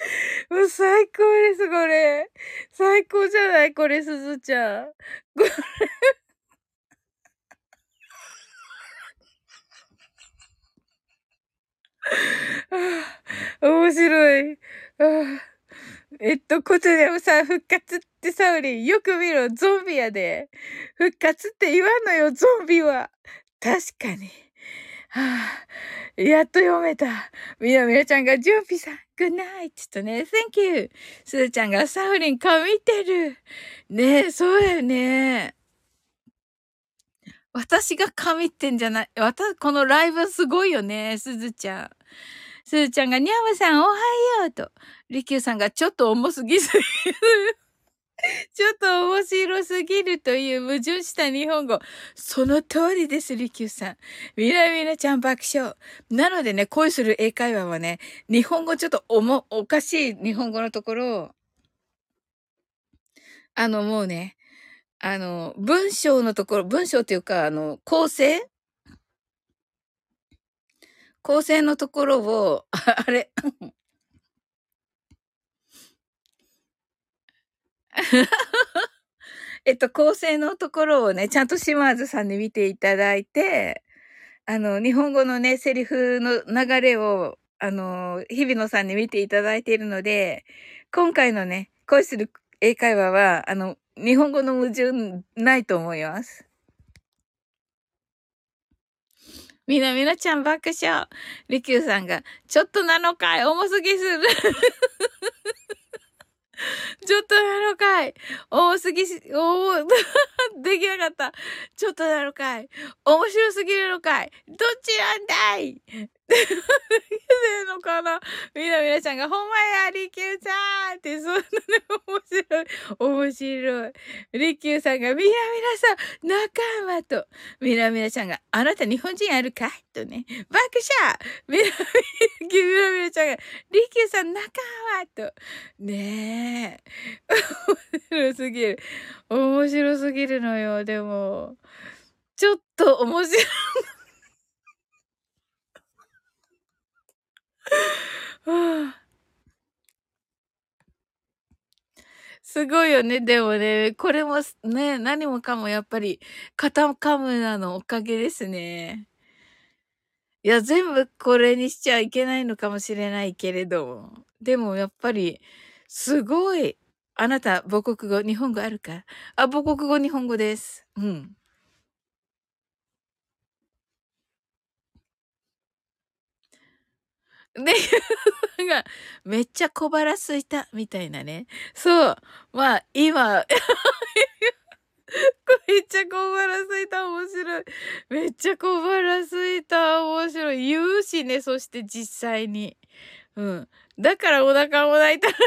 [LAUGHS] もう最高です、これ。最高じゃない？これ、すずちゃん。これ [LAUGHS] 面白い。えっと、コトレムさ、復活ってサウリ、よく見ろ、ゾンビやで。復活って言わんのよ、ゾンビは。確かに。はあ、やっと読めた。みなみなちゃんが、ジュンピさん、グッナイトとね、Thank you! すずちゃんが、サウリン、髪てる。ねえ、そうだよね。私が髪ってんじゃない。私、このライブすごいよね、すずちゃん。すずちゃんが、にゃむさん、おはようと。りきゅうさんが、ちょっと重すぎすぎる。[LAUGHS] ちょっと面白すぎるという矛盾した日本語。その通りです、りきゅうさん。みなみなちゃん爆笑。なのでね、恋する英会話はね、日本語ちょっとおも、おかしい日本語のところをあの、もうね、あの、文章のところ、文章っていうか、あの、構成？構成のところを、あれ？[LAUGHS] えっと、構成のところをね、ちゃんと島津さんに見ていただいて、あの、日本語のね、セリフの流れを、あの、日比野さんに見ていただいているので、今回のね、恋する英会話は、あの、日本語の矛盾ないと思います。みなみなちゃん爆笑。りきゅうさんが、ちょっとなのかい重すぎする。[LAUGHS] ちょっとなのかい多すぎし、おできなかった。ちょっとなのかい面白すぎるのかいどっちなんだい [LAUGHS] できのかなみなみなちゃんが、ほんまや、りきゅうさんって、そんなね、面。面白い。りきゅうさんが、みなみなさん、仲間と、みなみなちゃんが、あなた日本人あるかい？とね、爆笑みなみな、みなみなちゃんが、りきゅうさん仲間と、ねえ。面白すぎる。面白すぎるのよ、でも。ちょっと面白い。すごいよね。でもね、これもね、何もかもやっぱり、カタカムナのおかげですね。いや、全部これにしちゃいけないのかもしれないけれど、でもやっぱり、すごい。あなた、母国語、日本語あるか？あ、母国語、日本語です。うん。で、[LAUGHS] が、めっちゃ小腹すいた、みたいなね。そう。まあ、今、[LAUGHS] めっちゃ小腹すいた、面白い。めっちゃ小腹すいた、面白い。言うしね、そして実際に。うん。だからお腹も泣いたら [LAUGHS]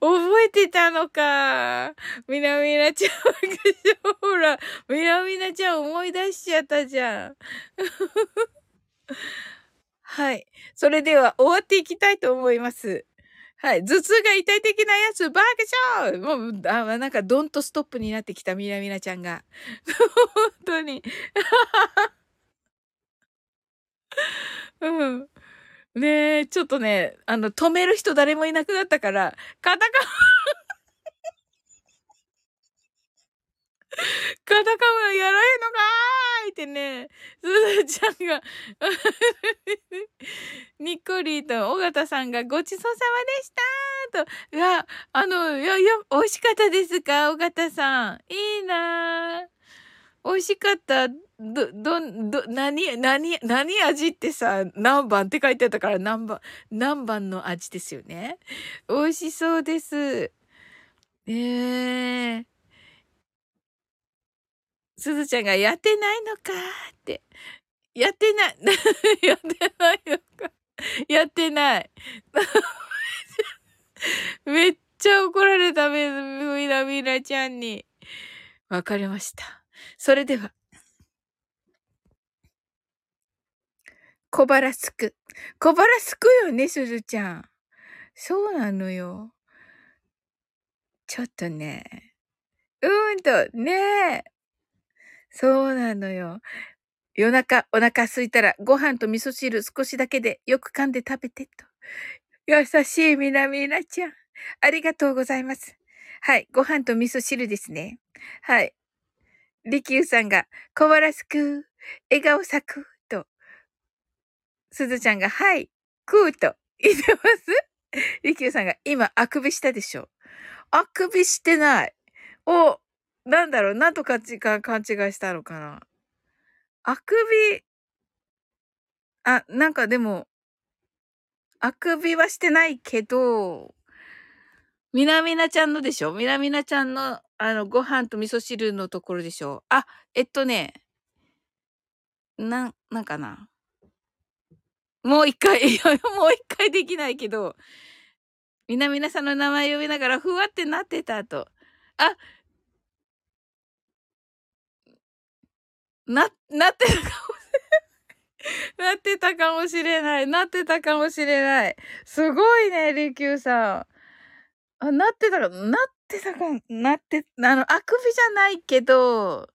覚えてたのか。みなみなちゃん、ほら、みなみなちゃん思い出しちゃったじゃん。[LAUGHS] はい。それでは終わっていきたいと思います。はい。頭痛が痛い的なやつ、バーカショーもう、あ、なんか、ドンとストップになってきた、みなみなちゃんが。[LAUGHS] 本当に。[LAUGHS] うん。ねえ、ちょっとね、あの、止める人誰もいなくなったから、カタカ [LAUGHS] カタカムラやらへんのかーいってね、すずちゃんが [LAUGHS] にっこりと、尾形さんがごちそうさまでしたーと、いや、あの、いや、いや、美味しかったですか尾形さん。いいなー。美味しかった。ど、ど、ど、何、何、何味ってさ、何番って書いてあったから何番、何番の味ですよね。美味しそうです。ええー。すずちゃんがやってないのかって。やってない。[LAUGHS] やってないのか。やってない。[LAUGHS] めっちゃ怒られた、みなみなちゃんに。わかりました。それでは。小腹すく。小腹すくよね、すずちゃん。そうなのよ。ちょっとね。うーんと、ねえ。そうなのよ。夜中お腹空いたらご飯と味噌汁少しだけでよく噛んで食べてと。優しいみなみなちゃん。ありがとうございます。はい。ご飯と味噌汁ですね。はい。りきゅうさんが小腹すく、笑顔咲くと。すずちゃんがはい、くーと言ってますりきゅうさんが今あくびしたでしょ。あくびしてない。お、なんだろう、なんとかちか勘違いしたのかな。あくび、あ、なんかでも、あくびはしてないけど、みなみなちゃんのでしょ？みなみなちゃんの、あの、ご飯と味噌汁のところでしょ？あ、えっとね、なん、なんかな。もう一回、[LAUGHS] もう一回できないけど、みなみなさんの名前呼びながら、ふわってなってたと。あ、な、なってたかもしれない。なってたかもしれない。なってたかもしれない。すごいね、琉球さん。あ、なってたか、なってたか、なって、あの、あくびじゃないけど、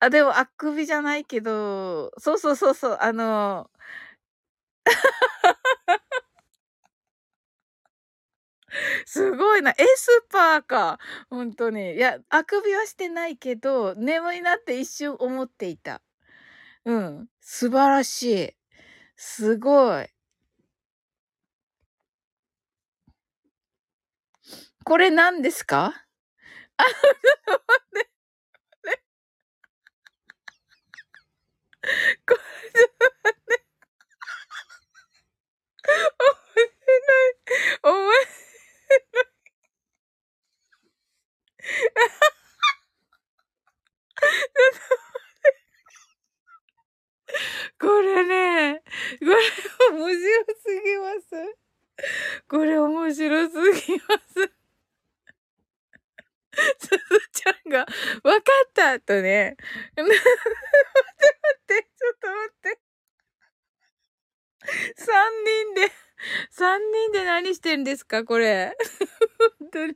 あ、でも、あくびじゃないけど、そうそうそうそう、あの、すごいな。エスパーか。本当に。いや、あくびはしてないけど、眠いなって一瞬思っていた。うん。素晴らしい。すごい。これ何ですか？あ、ちょっと待って。これ、ちょっと待って。面白い。面白い。[LAUGHS] これね、これ面白すぎます。これ面白すぎます。すずちゃんが、わかったとね。[LAUGHS] 待って待って、ちょっと待って。三人で、三人で何してんですかこれ。[LAUGHS] 本当に。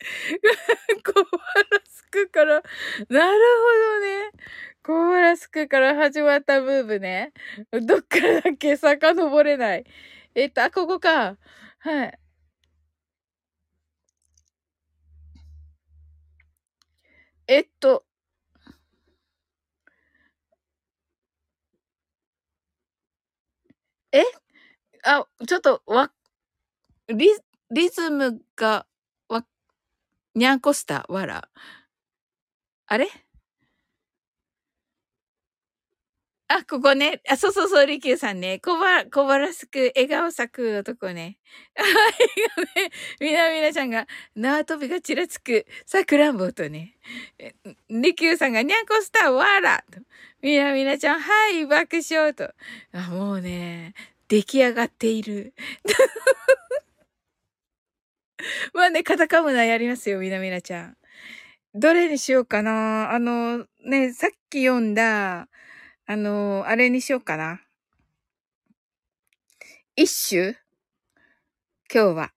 [LAUGHS] 小腹すくから、なるほどね。小腹すくから始まったムーブね。どっからだっけ？遡れない。えっと、あ、ここか。はい。えっと、え？あ、ちょっと、わ、リ、リズムが、にゃんこスター、わら。あれ？あ、ここね。あ、そうそうそう、りきゅうさんね。小ば、小ばらすく、笑顔咲く男ね。[LAUGHS] はい、ね。みなみなちゃんが、縄跳びがちらつく、さくらんぼとね。りきゅうさんが、にゃんこスター、わら。みなみなちゃん、はい、爆笑と。あ、もうね、出来上がっている。[LAUGHS] まあね、カタカムナやりますよ、みなみなちゃん。どれにしようかなあの、ね、さっき読んだ、あのあれにしようかな。一首？今日は。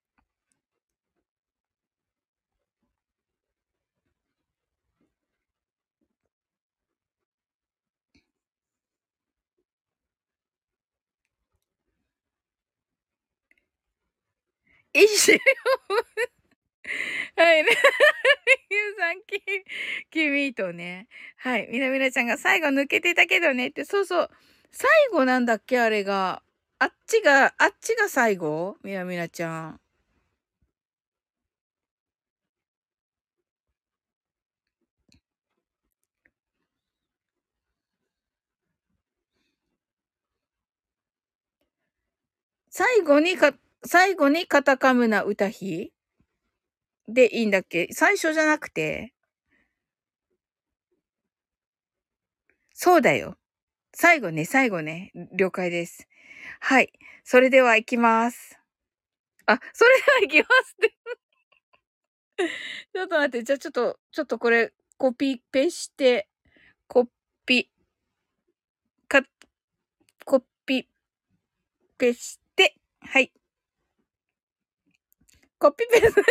一首はい。ゆうさん、き、君とね。はい。みなみなちゃんが最後抜けてたけどねって、そうそう。最後なんだっけあれが。あっちが、あっちが最後みなみなちゃん。最後にか、最後にカタカムナ歌碑？でいいんだっけ？最初じゃなくて？そうだよ。最後ね、最後ね。了解です。はい。それでは行きます。あ、それでは行きますって [LAUGHS] ちょっと待って、じゃあちょっと、ちょっとこれ、コピペして、コピ、か、コピペして、はい。コピペする。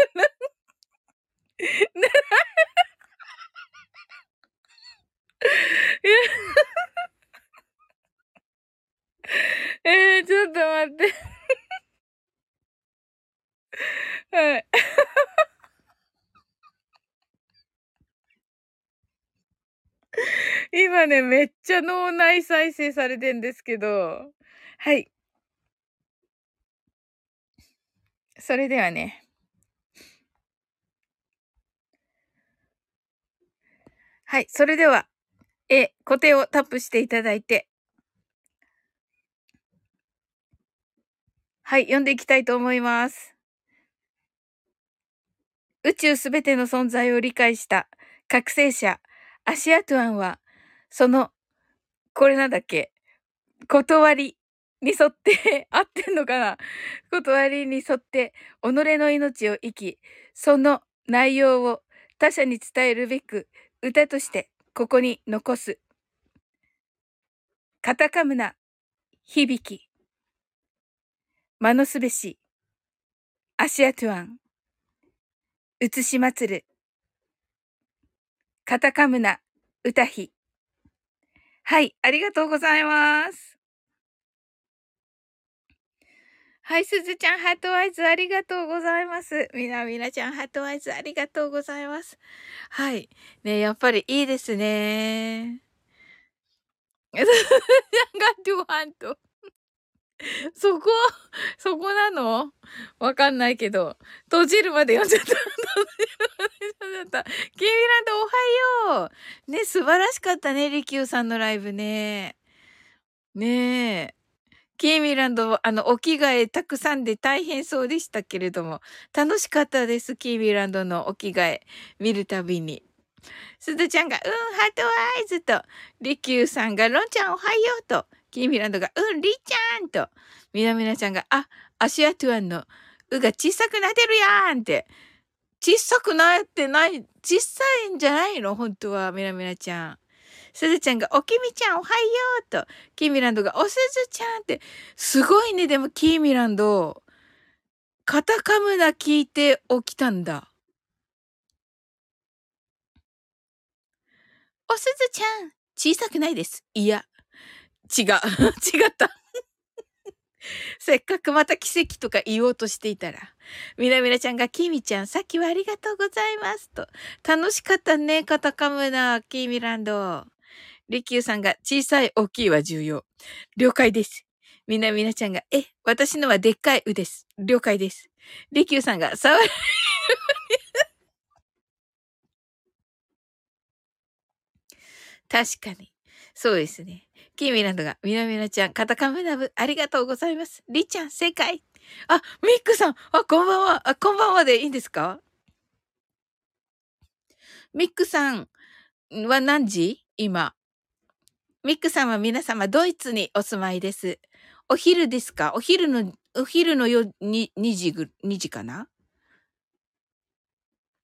えー、ちょっと待ってはい。今ね、めっちゃ脳内再生されてんですけど。はい。それではね。はい。それでは、え、固定をタップしていただいて。はい。読んでいきたいと思います。宇宙すべての存在を理解した覚醒者、アシアトゥアンは、その、これなんだっけ、断りに沿って [LAUGHS] 合ってんのかな？断りに沿って、己の命を生き、その内容を他者に伝えるべく、歌としてここに残す。カタカムナ、響き。マノスベシ、アシアトゥアン、写し祭る。カタカムナ、歌碑。はい、ありがとうございます。はい、すずちゃん、ハートアイズありがとうございます。みなみなちゃん、ハートアイズありがとうございます。はい。ねやっぱりいいですね。すずちゃんがハンと。[LAUGHS] そこ、そこなの？わかんないけど。閉じるまで読んじゃった。閉じるまで読んじゃった。キーミランドおはようね、素晴らしかったね、リキューさんのライブね。ねえ。キーミランド、あの、お着替えたくさんで大変そうでしたけれども、楽しかったです、キーミランドのお着替え、見るたびに。すずちゃんが、うん、ハートアイズと、リキューさんが、ロンちゃんおはようと、キーミランドが、うん、リちゃんと、みなみなちゃんが、あ、アシアトゥアンの、うが小さくなってるやんって、小さくなってない、小さいんじゃないの？本当は、みなみなちゃん。すずちゃんが、おきみちゃんおはようと、キーミランドが、おすずちゃんって、すごいね、でもキーミランド、カタカムナ聞いて起きたんだ。おすずちゃん、小さくないです。いや、違う。[LAUGHS] 違った。せっかくまた奇跡とか言おうとしていたら、みなみなちゃんが、きみちゃん、さっきはありがとうございますと。楽しかったね、カタカムナ、キーミランド。リキューさんが小さい大きいは重要。了解です。みなみなちゃんが、え、私のはでっかいうです。了解です。リキューさんが、触る。[LAUGHS] 確かに。そうですね。キーミランドが、みなみなちゃん、カタカムナブ、ありがとうございます。りちゃん、正解。あ、ミックさん、あ、こんばんは。あ、こんばんはでいいんですか？ミックさんは何時？今。ミックさんは皆様ドイツにお住まいです。お昼ですか？お昼の、お昼のよ、に、2時ぐ、2時かな？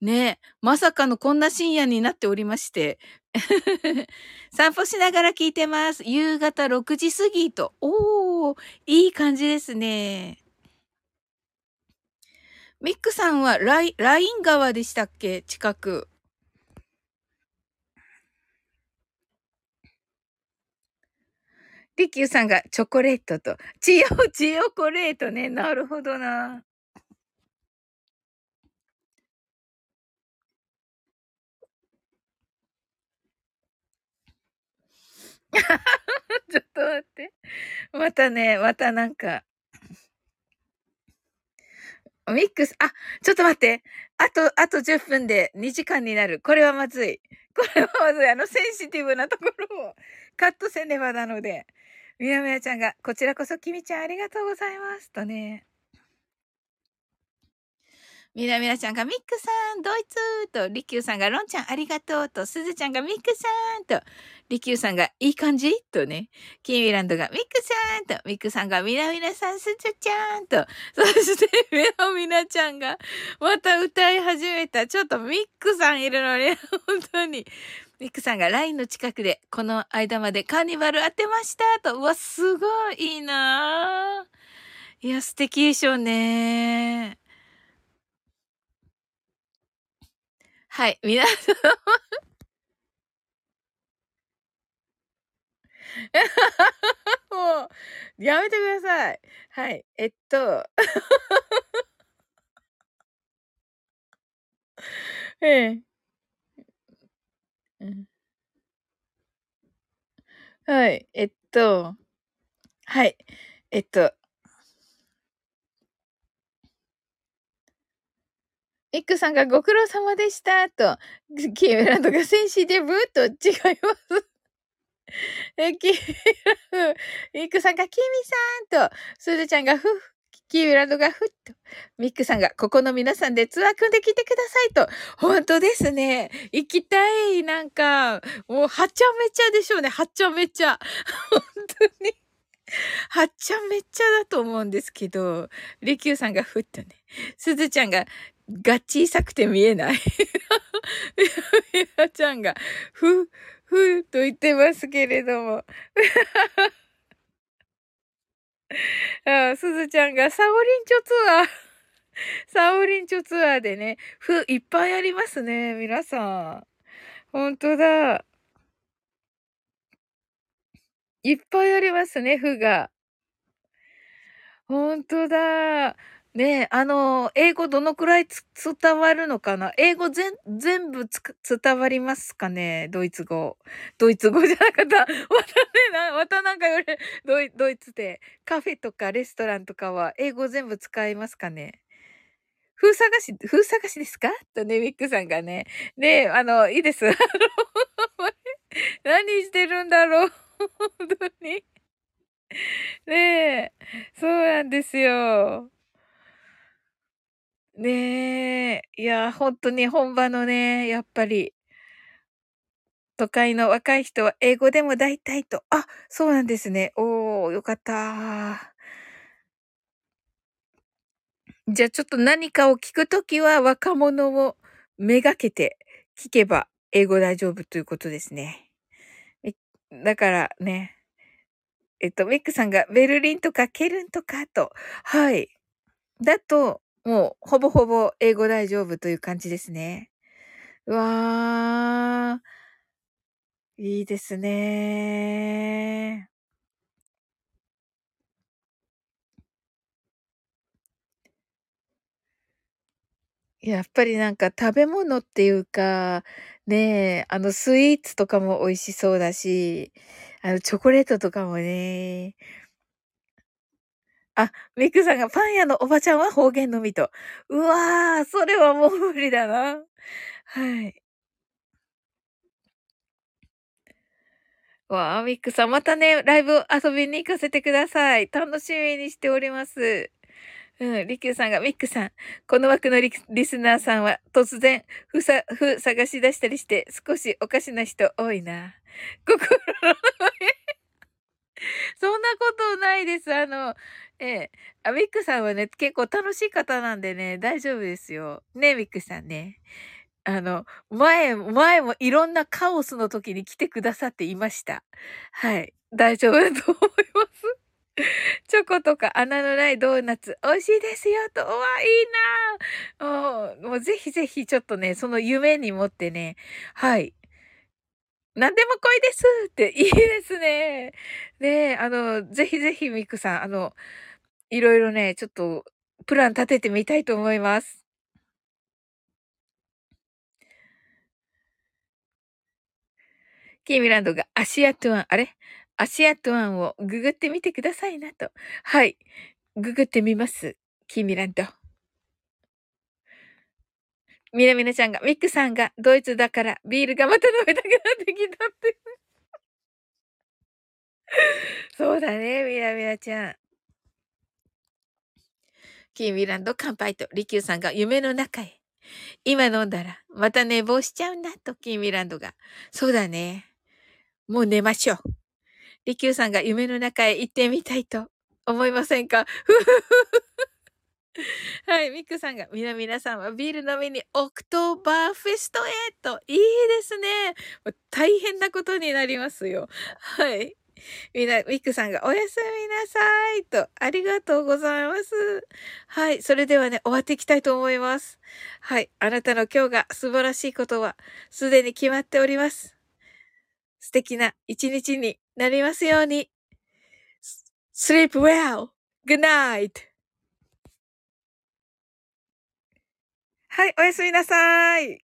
ねえ、まさかのこんな深夜になっておりまして。[LAUGHS] 散歩しながら聞いてます。夕方6時過ぎと。おー、いい感じですね。ミックさんはライライン川でしたっけ？近く。リキューさんがチョコレートと。チヨ、チヨコレートね。なるほどな。[LAUGHS] ちょっと待って。またね、またなんか。ミックス、あ、ちょっと待って。あと、あと10分で2時間になる。これはまずい。これはまずい。あの、センシティブなところをカットせねばなので。みなみなちゃんが、こちらこそ、きみちゃんありがとうございます。とね。みなみなちゃんがミックさん、ドイツと、りきゅうさんがロンちゃんありがとうと、すずちゃんがミックさんと、りきゅうさんがいい感じ？とね、キーミランドがミックさんと、ミックさんがみなみなさん、すずちゃんと、そしてみなみなちゃんがまた歌い始めた。ちょっとミックさんいるのに、本当に。ミックさんが LINE の近くでこの間までカーニバル当てましたと。うわ、すごいいいないや、素敵でしょうね。はい、皆さん [LAUGHS] もう、やめてください。はい、えっと。[LAUGHS] ええ。はい、えっと、はい、えっと。ミックさんがご苦労様でしたと、キーメランドが戦士デブーと違います。え、キーランド、ミックさんがキミさんと、スズちゃんがふ。キーメランドがふっと、ミックさんがここの皆さんでツアー組んできてくださいと、本当ですね。行きたい。なんか、もうはちゃめちゃでしょうね。はちゃめちゃ。本当に。はっちゃめっちゃだと思うんですけど、りきゅうさんがふっとね、すずちゃんがが小さくて見えない。みなちゃんが、ふ、ふと言ってますけれども。[LAUGHS] あすずちゃんがサオリンチョツアー。[LAUGHS] サオリンチョツアーでね、ふ、いっぱいありますね、皆さん。ほんとだ。いっぱいありますね、ふが。ほんとだ。ねえ、あの、英語どのくらい伝わるのかな？英語全、全部伝わりますかね？ドイツ語。ドイツ語じゃなかった。[LAUGHS] またね、な、またなんか言われドイ、ドイツで、カフェとかレストランとかは英語全部使いますかね？風探し、風探しですか？とね、ミックさんがね。ねえ、あの、いいです。[LAUGHS] 何してるんだろう？本当に。ねえ、そうなんですよ。ねえ。いや、ほんとに本場のね、やっぱり。都会の若い人は英語でも大体と。あ、そうなんですね。おー、よかった。じゃあちょっと何かを聞くときは若者をめがけて聞けば英語大丈夫ということですね。だからね。えっと、ミックさんがベルリンとかケルンとかと。はい。だと、もう、ほぼほぼ英語大丈夫という感じですね。うわー。いいですねやっぱりなんか食べ物っていうか、ねえ、あのスイーツとかも美味しそうだし、あのチョコレートとかもね。あ、ミクさんがパン屋のおばちゃんは方言のみと。うわー、それはもう無理だな。はい。わあ、ミックさん、またね、ライブ遊びに行かせてください。楽しみにしております。うん、リキューさんが、ミックさん、この枠のリスナーさんは突然、ふさ、ふ探し出したりして、少しおかしな人多いな。心の [LAUGHS] そんなことないです。あの、ええ、あ、ミックさんはね、結構楽しい方なんでね、大丈夫ですよ。ね、ミックさんね。あの、前、前もいろんなカオスの時に来てくださっていました。はい。大丈夫だと思います。[LAUGHS] チョコとか穴のないドーナツ、美味しいですよと、うわ、いいなもう、ぜひぜひちょっとね、その夢に持ってね、はい。何でも来いですって [LAUGHS] いいですね。ねあの、ぜひぜひミクさん、あの、いろいろね、ちょっと、プラン立ててみたいと思います。キーミランドがアシアトゥアン、あれ？足跡案をググってみてくださいなと。はい。ググってみます。キーミランド。みなみなちゃんが、ミックさんがドイツだからビールがまた飲めたくなってきたって。[LAUGHS] そうだね、みなみなちゃん。キーミランド乾杯と、リキューさんが夢の中へ。今飲んだら、また寝坊しちゃうんだと、キーミランドが。そうだね。もう寝ましょう。リキューさんが夢の中へ行ってみたいと思いませんか？ふふ。[LAUGHS] はい、ミックさんが、みなみなさんはビール飲みにオクトーバーフェストへと、いいですね。大変なことになりますよ。はい。みな、ミックさんがおやすみなさいと、ありがとうございます。はい。それではね、終わっていきたいと思います。はい。あなたの今日が素晴らしいことは、すでに決まっております。素敵な一日になりますように。sleep well. Good night. はい、おやすみなさい。